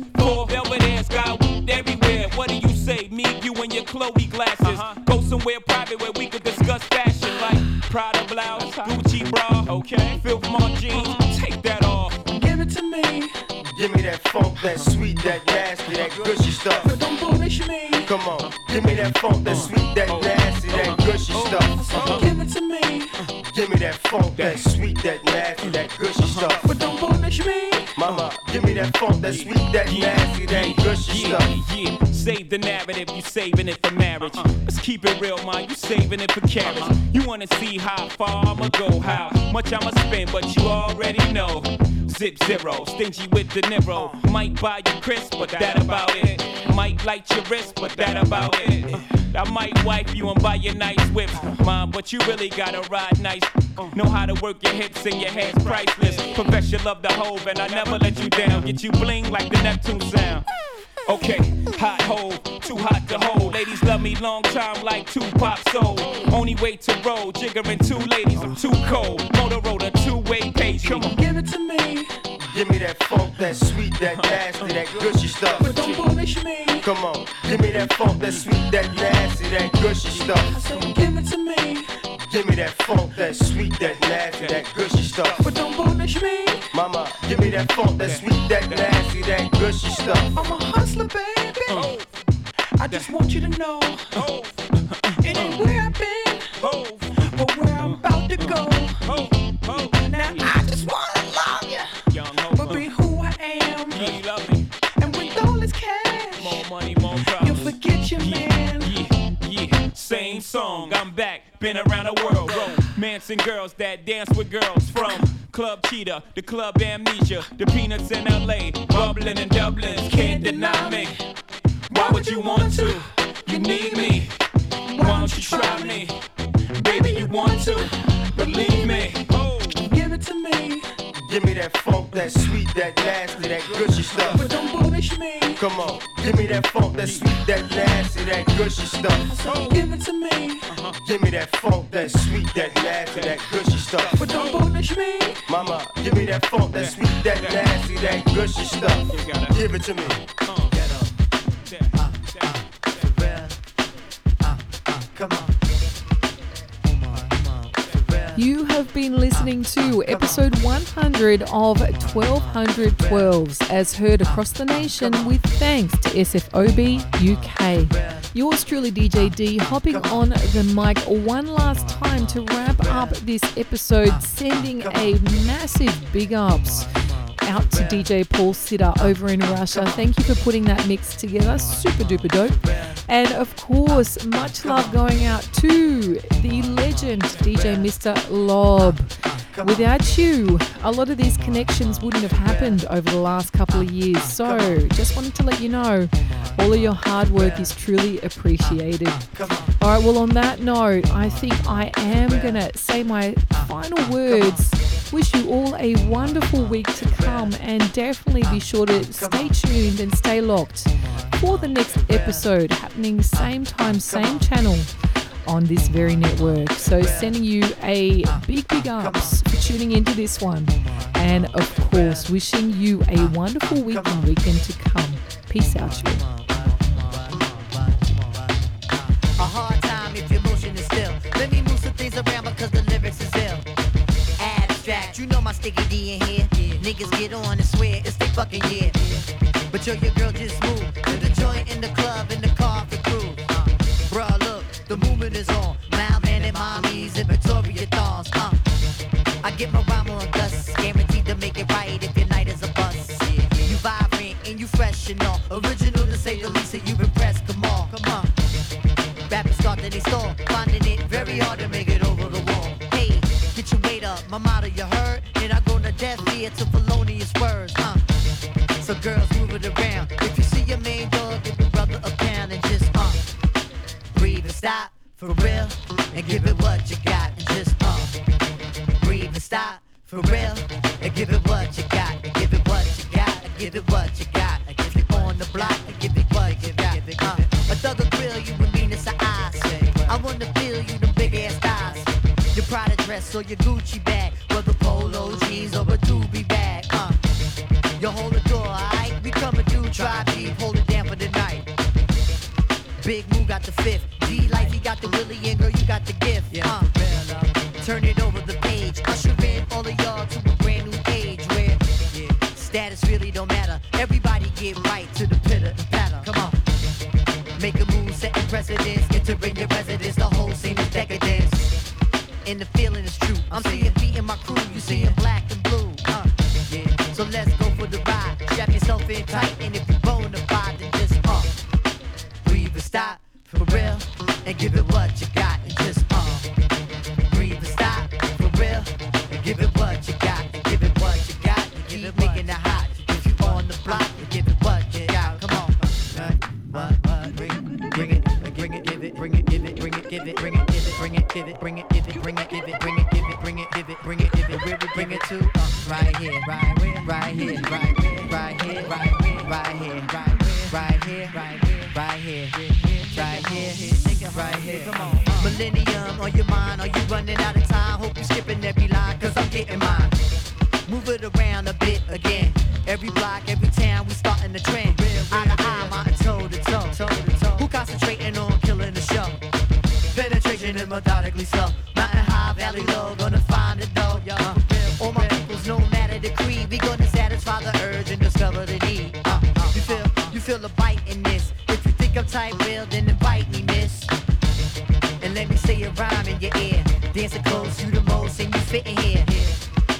Somewhere private where we could discuss fashion, like Prada blouse, Gucci bra, okay, Filth Mart jeans. Take that off. Give it to me. Give me that funk, that sweet, that nasty, that gushy stuff. But don't punish me. Come on, give me that funk, that sweet, that nasty, that gushy stuff. Give it to me. Give me that funk, that sweet, that nasty, that gushy that funk, that sweet, that nasty, that gushy yeah, stuff. Yeah, save the narrative, you saving it for marriage. Uh-huh. Let's keep it real, man, you saving it for carriage. Uh-huh. You wanna see how far I'ma go, how much I'ma spend, but you already know. Zip zero, stingy with the Nero. Might buy you crisp, but that about it. Might light your wrist, but that about it. I might wipe you and buy you nice whip, mom, but you really gotta ride nice. Know how to work your hips and your hands priceless. Profession love the Hov, and I never let you down. Get you bling like the Neptune sound. Okay, hot hole, too hot to hold. Ladies love me long time like Tupac soul. Only way to roll, jiggering two ladies, I'm too cold. Motorola, two-way page. Come on, give it to me. Give me that funk, that sweet, that nasty, that gushy stuff. But don't punish me. Come on, give me that funk, that sweet, that nasty, that gushy stuff. So give it to me. Give me that funk, that sweet, that nasty, that gushy stuff. But don't punish me. Mama, give me that funk, that sweet, that nasty, that gushy stuff. I'm a hustler, baby. Oh. I just want you to know. Oh. It ain't where I've been, oh. but where I'm about to go. Now same song. I'm back, been around the world. Romancing girls that dance with girls from Club Cheetah, the Club Amnesia, the Peanuts in LA, bubbling in Dublin. Can't deny me. Why would you want to? You need me. Why don't you try me? Baby, you want to? Believe me. Give me that funk, that sweet, that nasty, that gushy stuff. But don't punish me. Come on, give me that funk, that sweet, that nasty, that gushy stuff. So give it to me. Uh-huh. Give me that funk, that sweet, that nasty, that gushy stuff. But don't punish me. Mama, give me that funk, that sweet, that nasty, that gushy stuff. Give it to me. Ah, ah, ah, come on. You have been listening to episode 100 of 1212s as heard across the nation with thanks to SFOB UK. Yours truly, DJ D, hopping on the mic one last time to wrap up this episode, sending a massive big ups out to DJ Paul Sitter over in Russia. Thank you for putting that mix together. Super duper dope. And of course, much love going out to the legend DJ Mr. Lob. Without you, a lot of these connections wouldn't have happened over the last couple of years. So, just wanted to let you know all of your hard work is truly appreciated. All right, well, on that note, I think I am going to say my final words. Wish you all a wonderful week to come and definitely be sure to stay tuned and stay locked for the next episode happening same time, same channel on this very network. So sending you a big, big ups for tuning into this one. And of course, wishing you a wonderful week and weekend to come. Peace out, you. A hard you know my sticky D in here. Niggas get on and swear it's they fucking year. But yo, your girl just moved to the joint in the club in the car for crew. Bruh, look, the movement is on. Malman and mommies and Victoria dolls. Uh. I get my rhyme on thus, guaranteed to make it right if your night is a bust. You vibrant and you fresh and all. Original to say the least, and you've impressed. Come on, come on. Rappers start to they stall, finding it very hard to make it over the wall. Hey, get your weight up, my motto for real. I give it what you got. I give it what you got. I give it what you got. I give it on the block. I give it what you got. Uh, a thug will grill you with it's of say I wanna feel you them big ass thighs. Your Prada dress or your Gucci bag, whether polo jeans or a doobie bag. Uh, you hold the door, alright? We coming through, try deep, hold it down for the night. Big Moo got the fifth. D like he got the Willie and girl, you got the gift. Uh, turn it over. get right to the pitter patter. Come on. Make a move, setting precedence, bring your residence. free. We gonna satisfy the urge and discover the need. Uh, uh, you feel, you feel the bite in this. If you think I'm tight, well then invite me, miss. And let me say a rhyme in your ear. Dancing close, you the most, and you fitting here.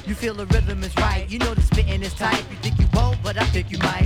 You feel the rhythm is right. You know the spitting is tight. You think you won't, but I think you might.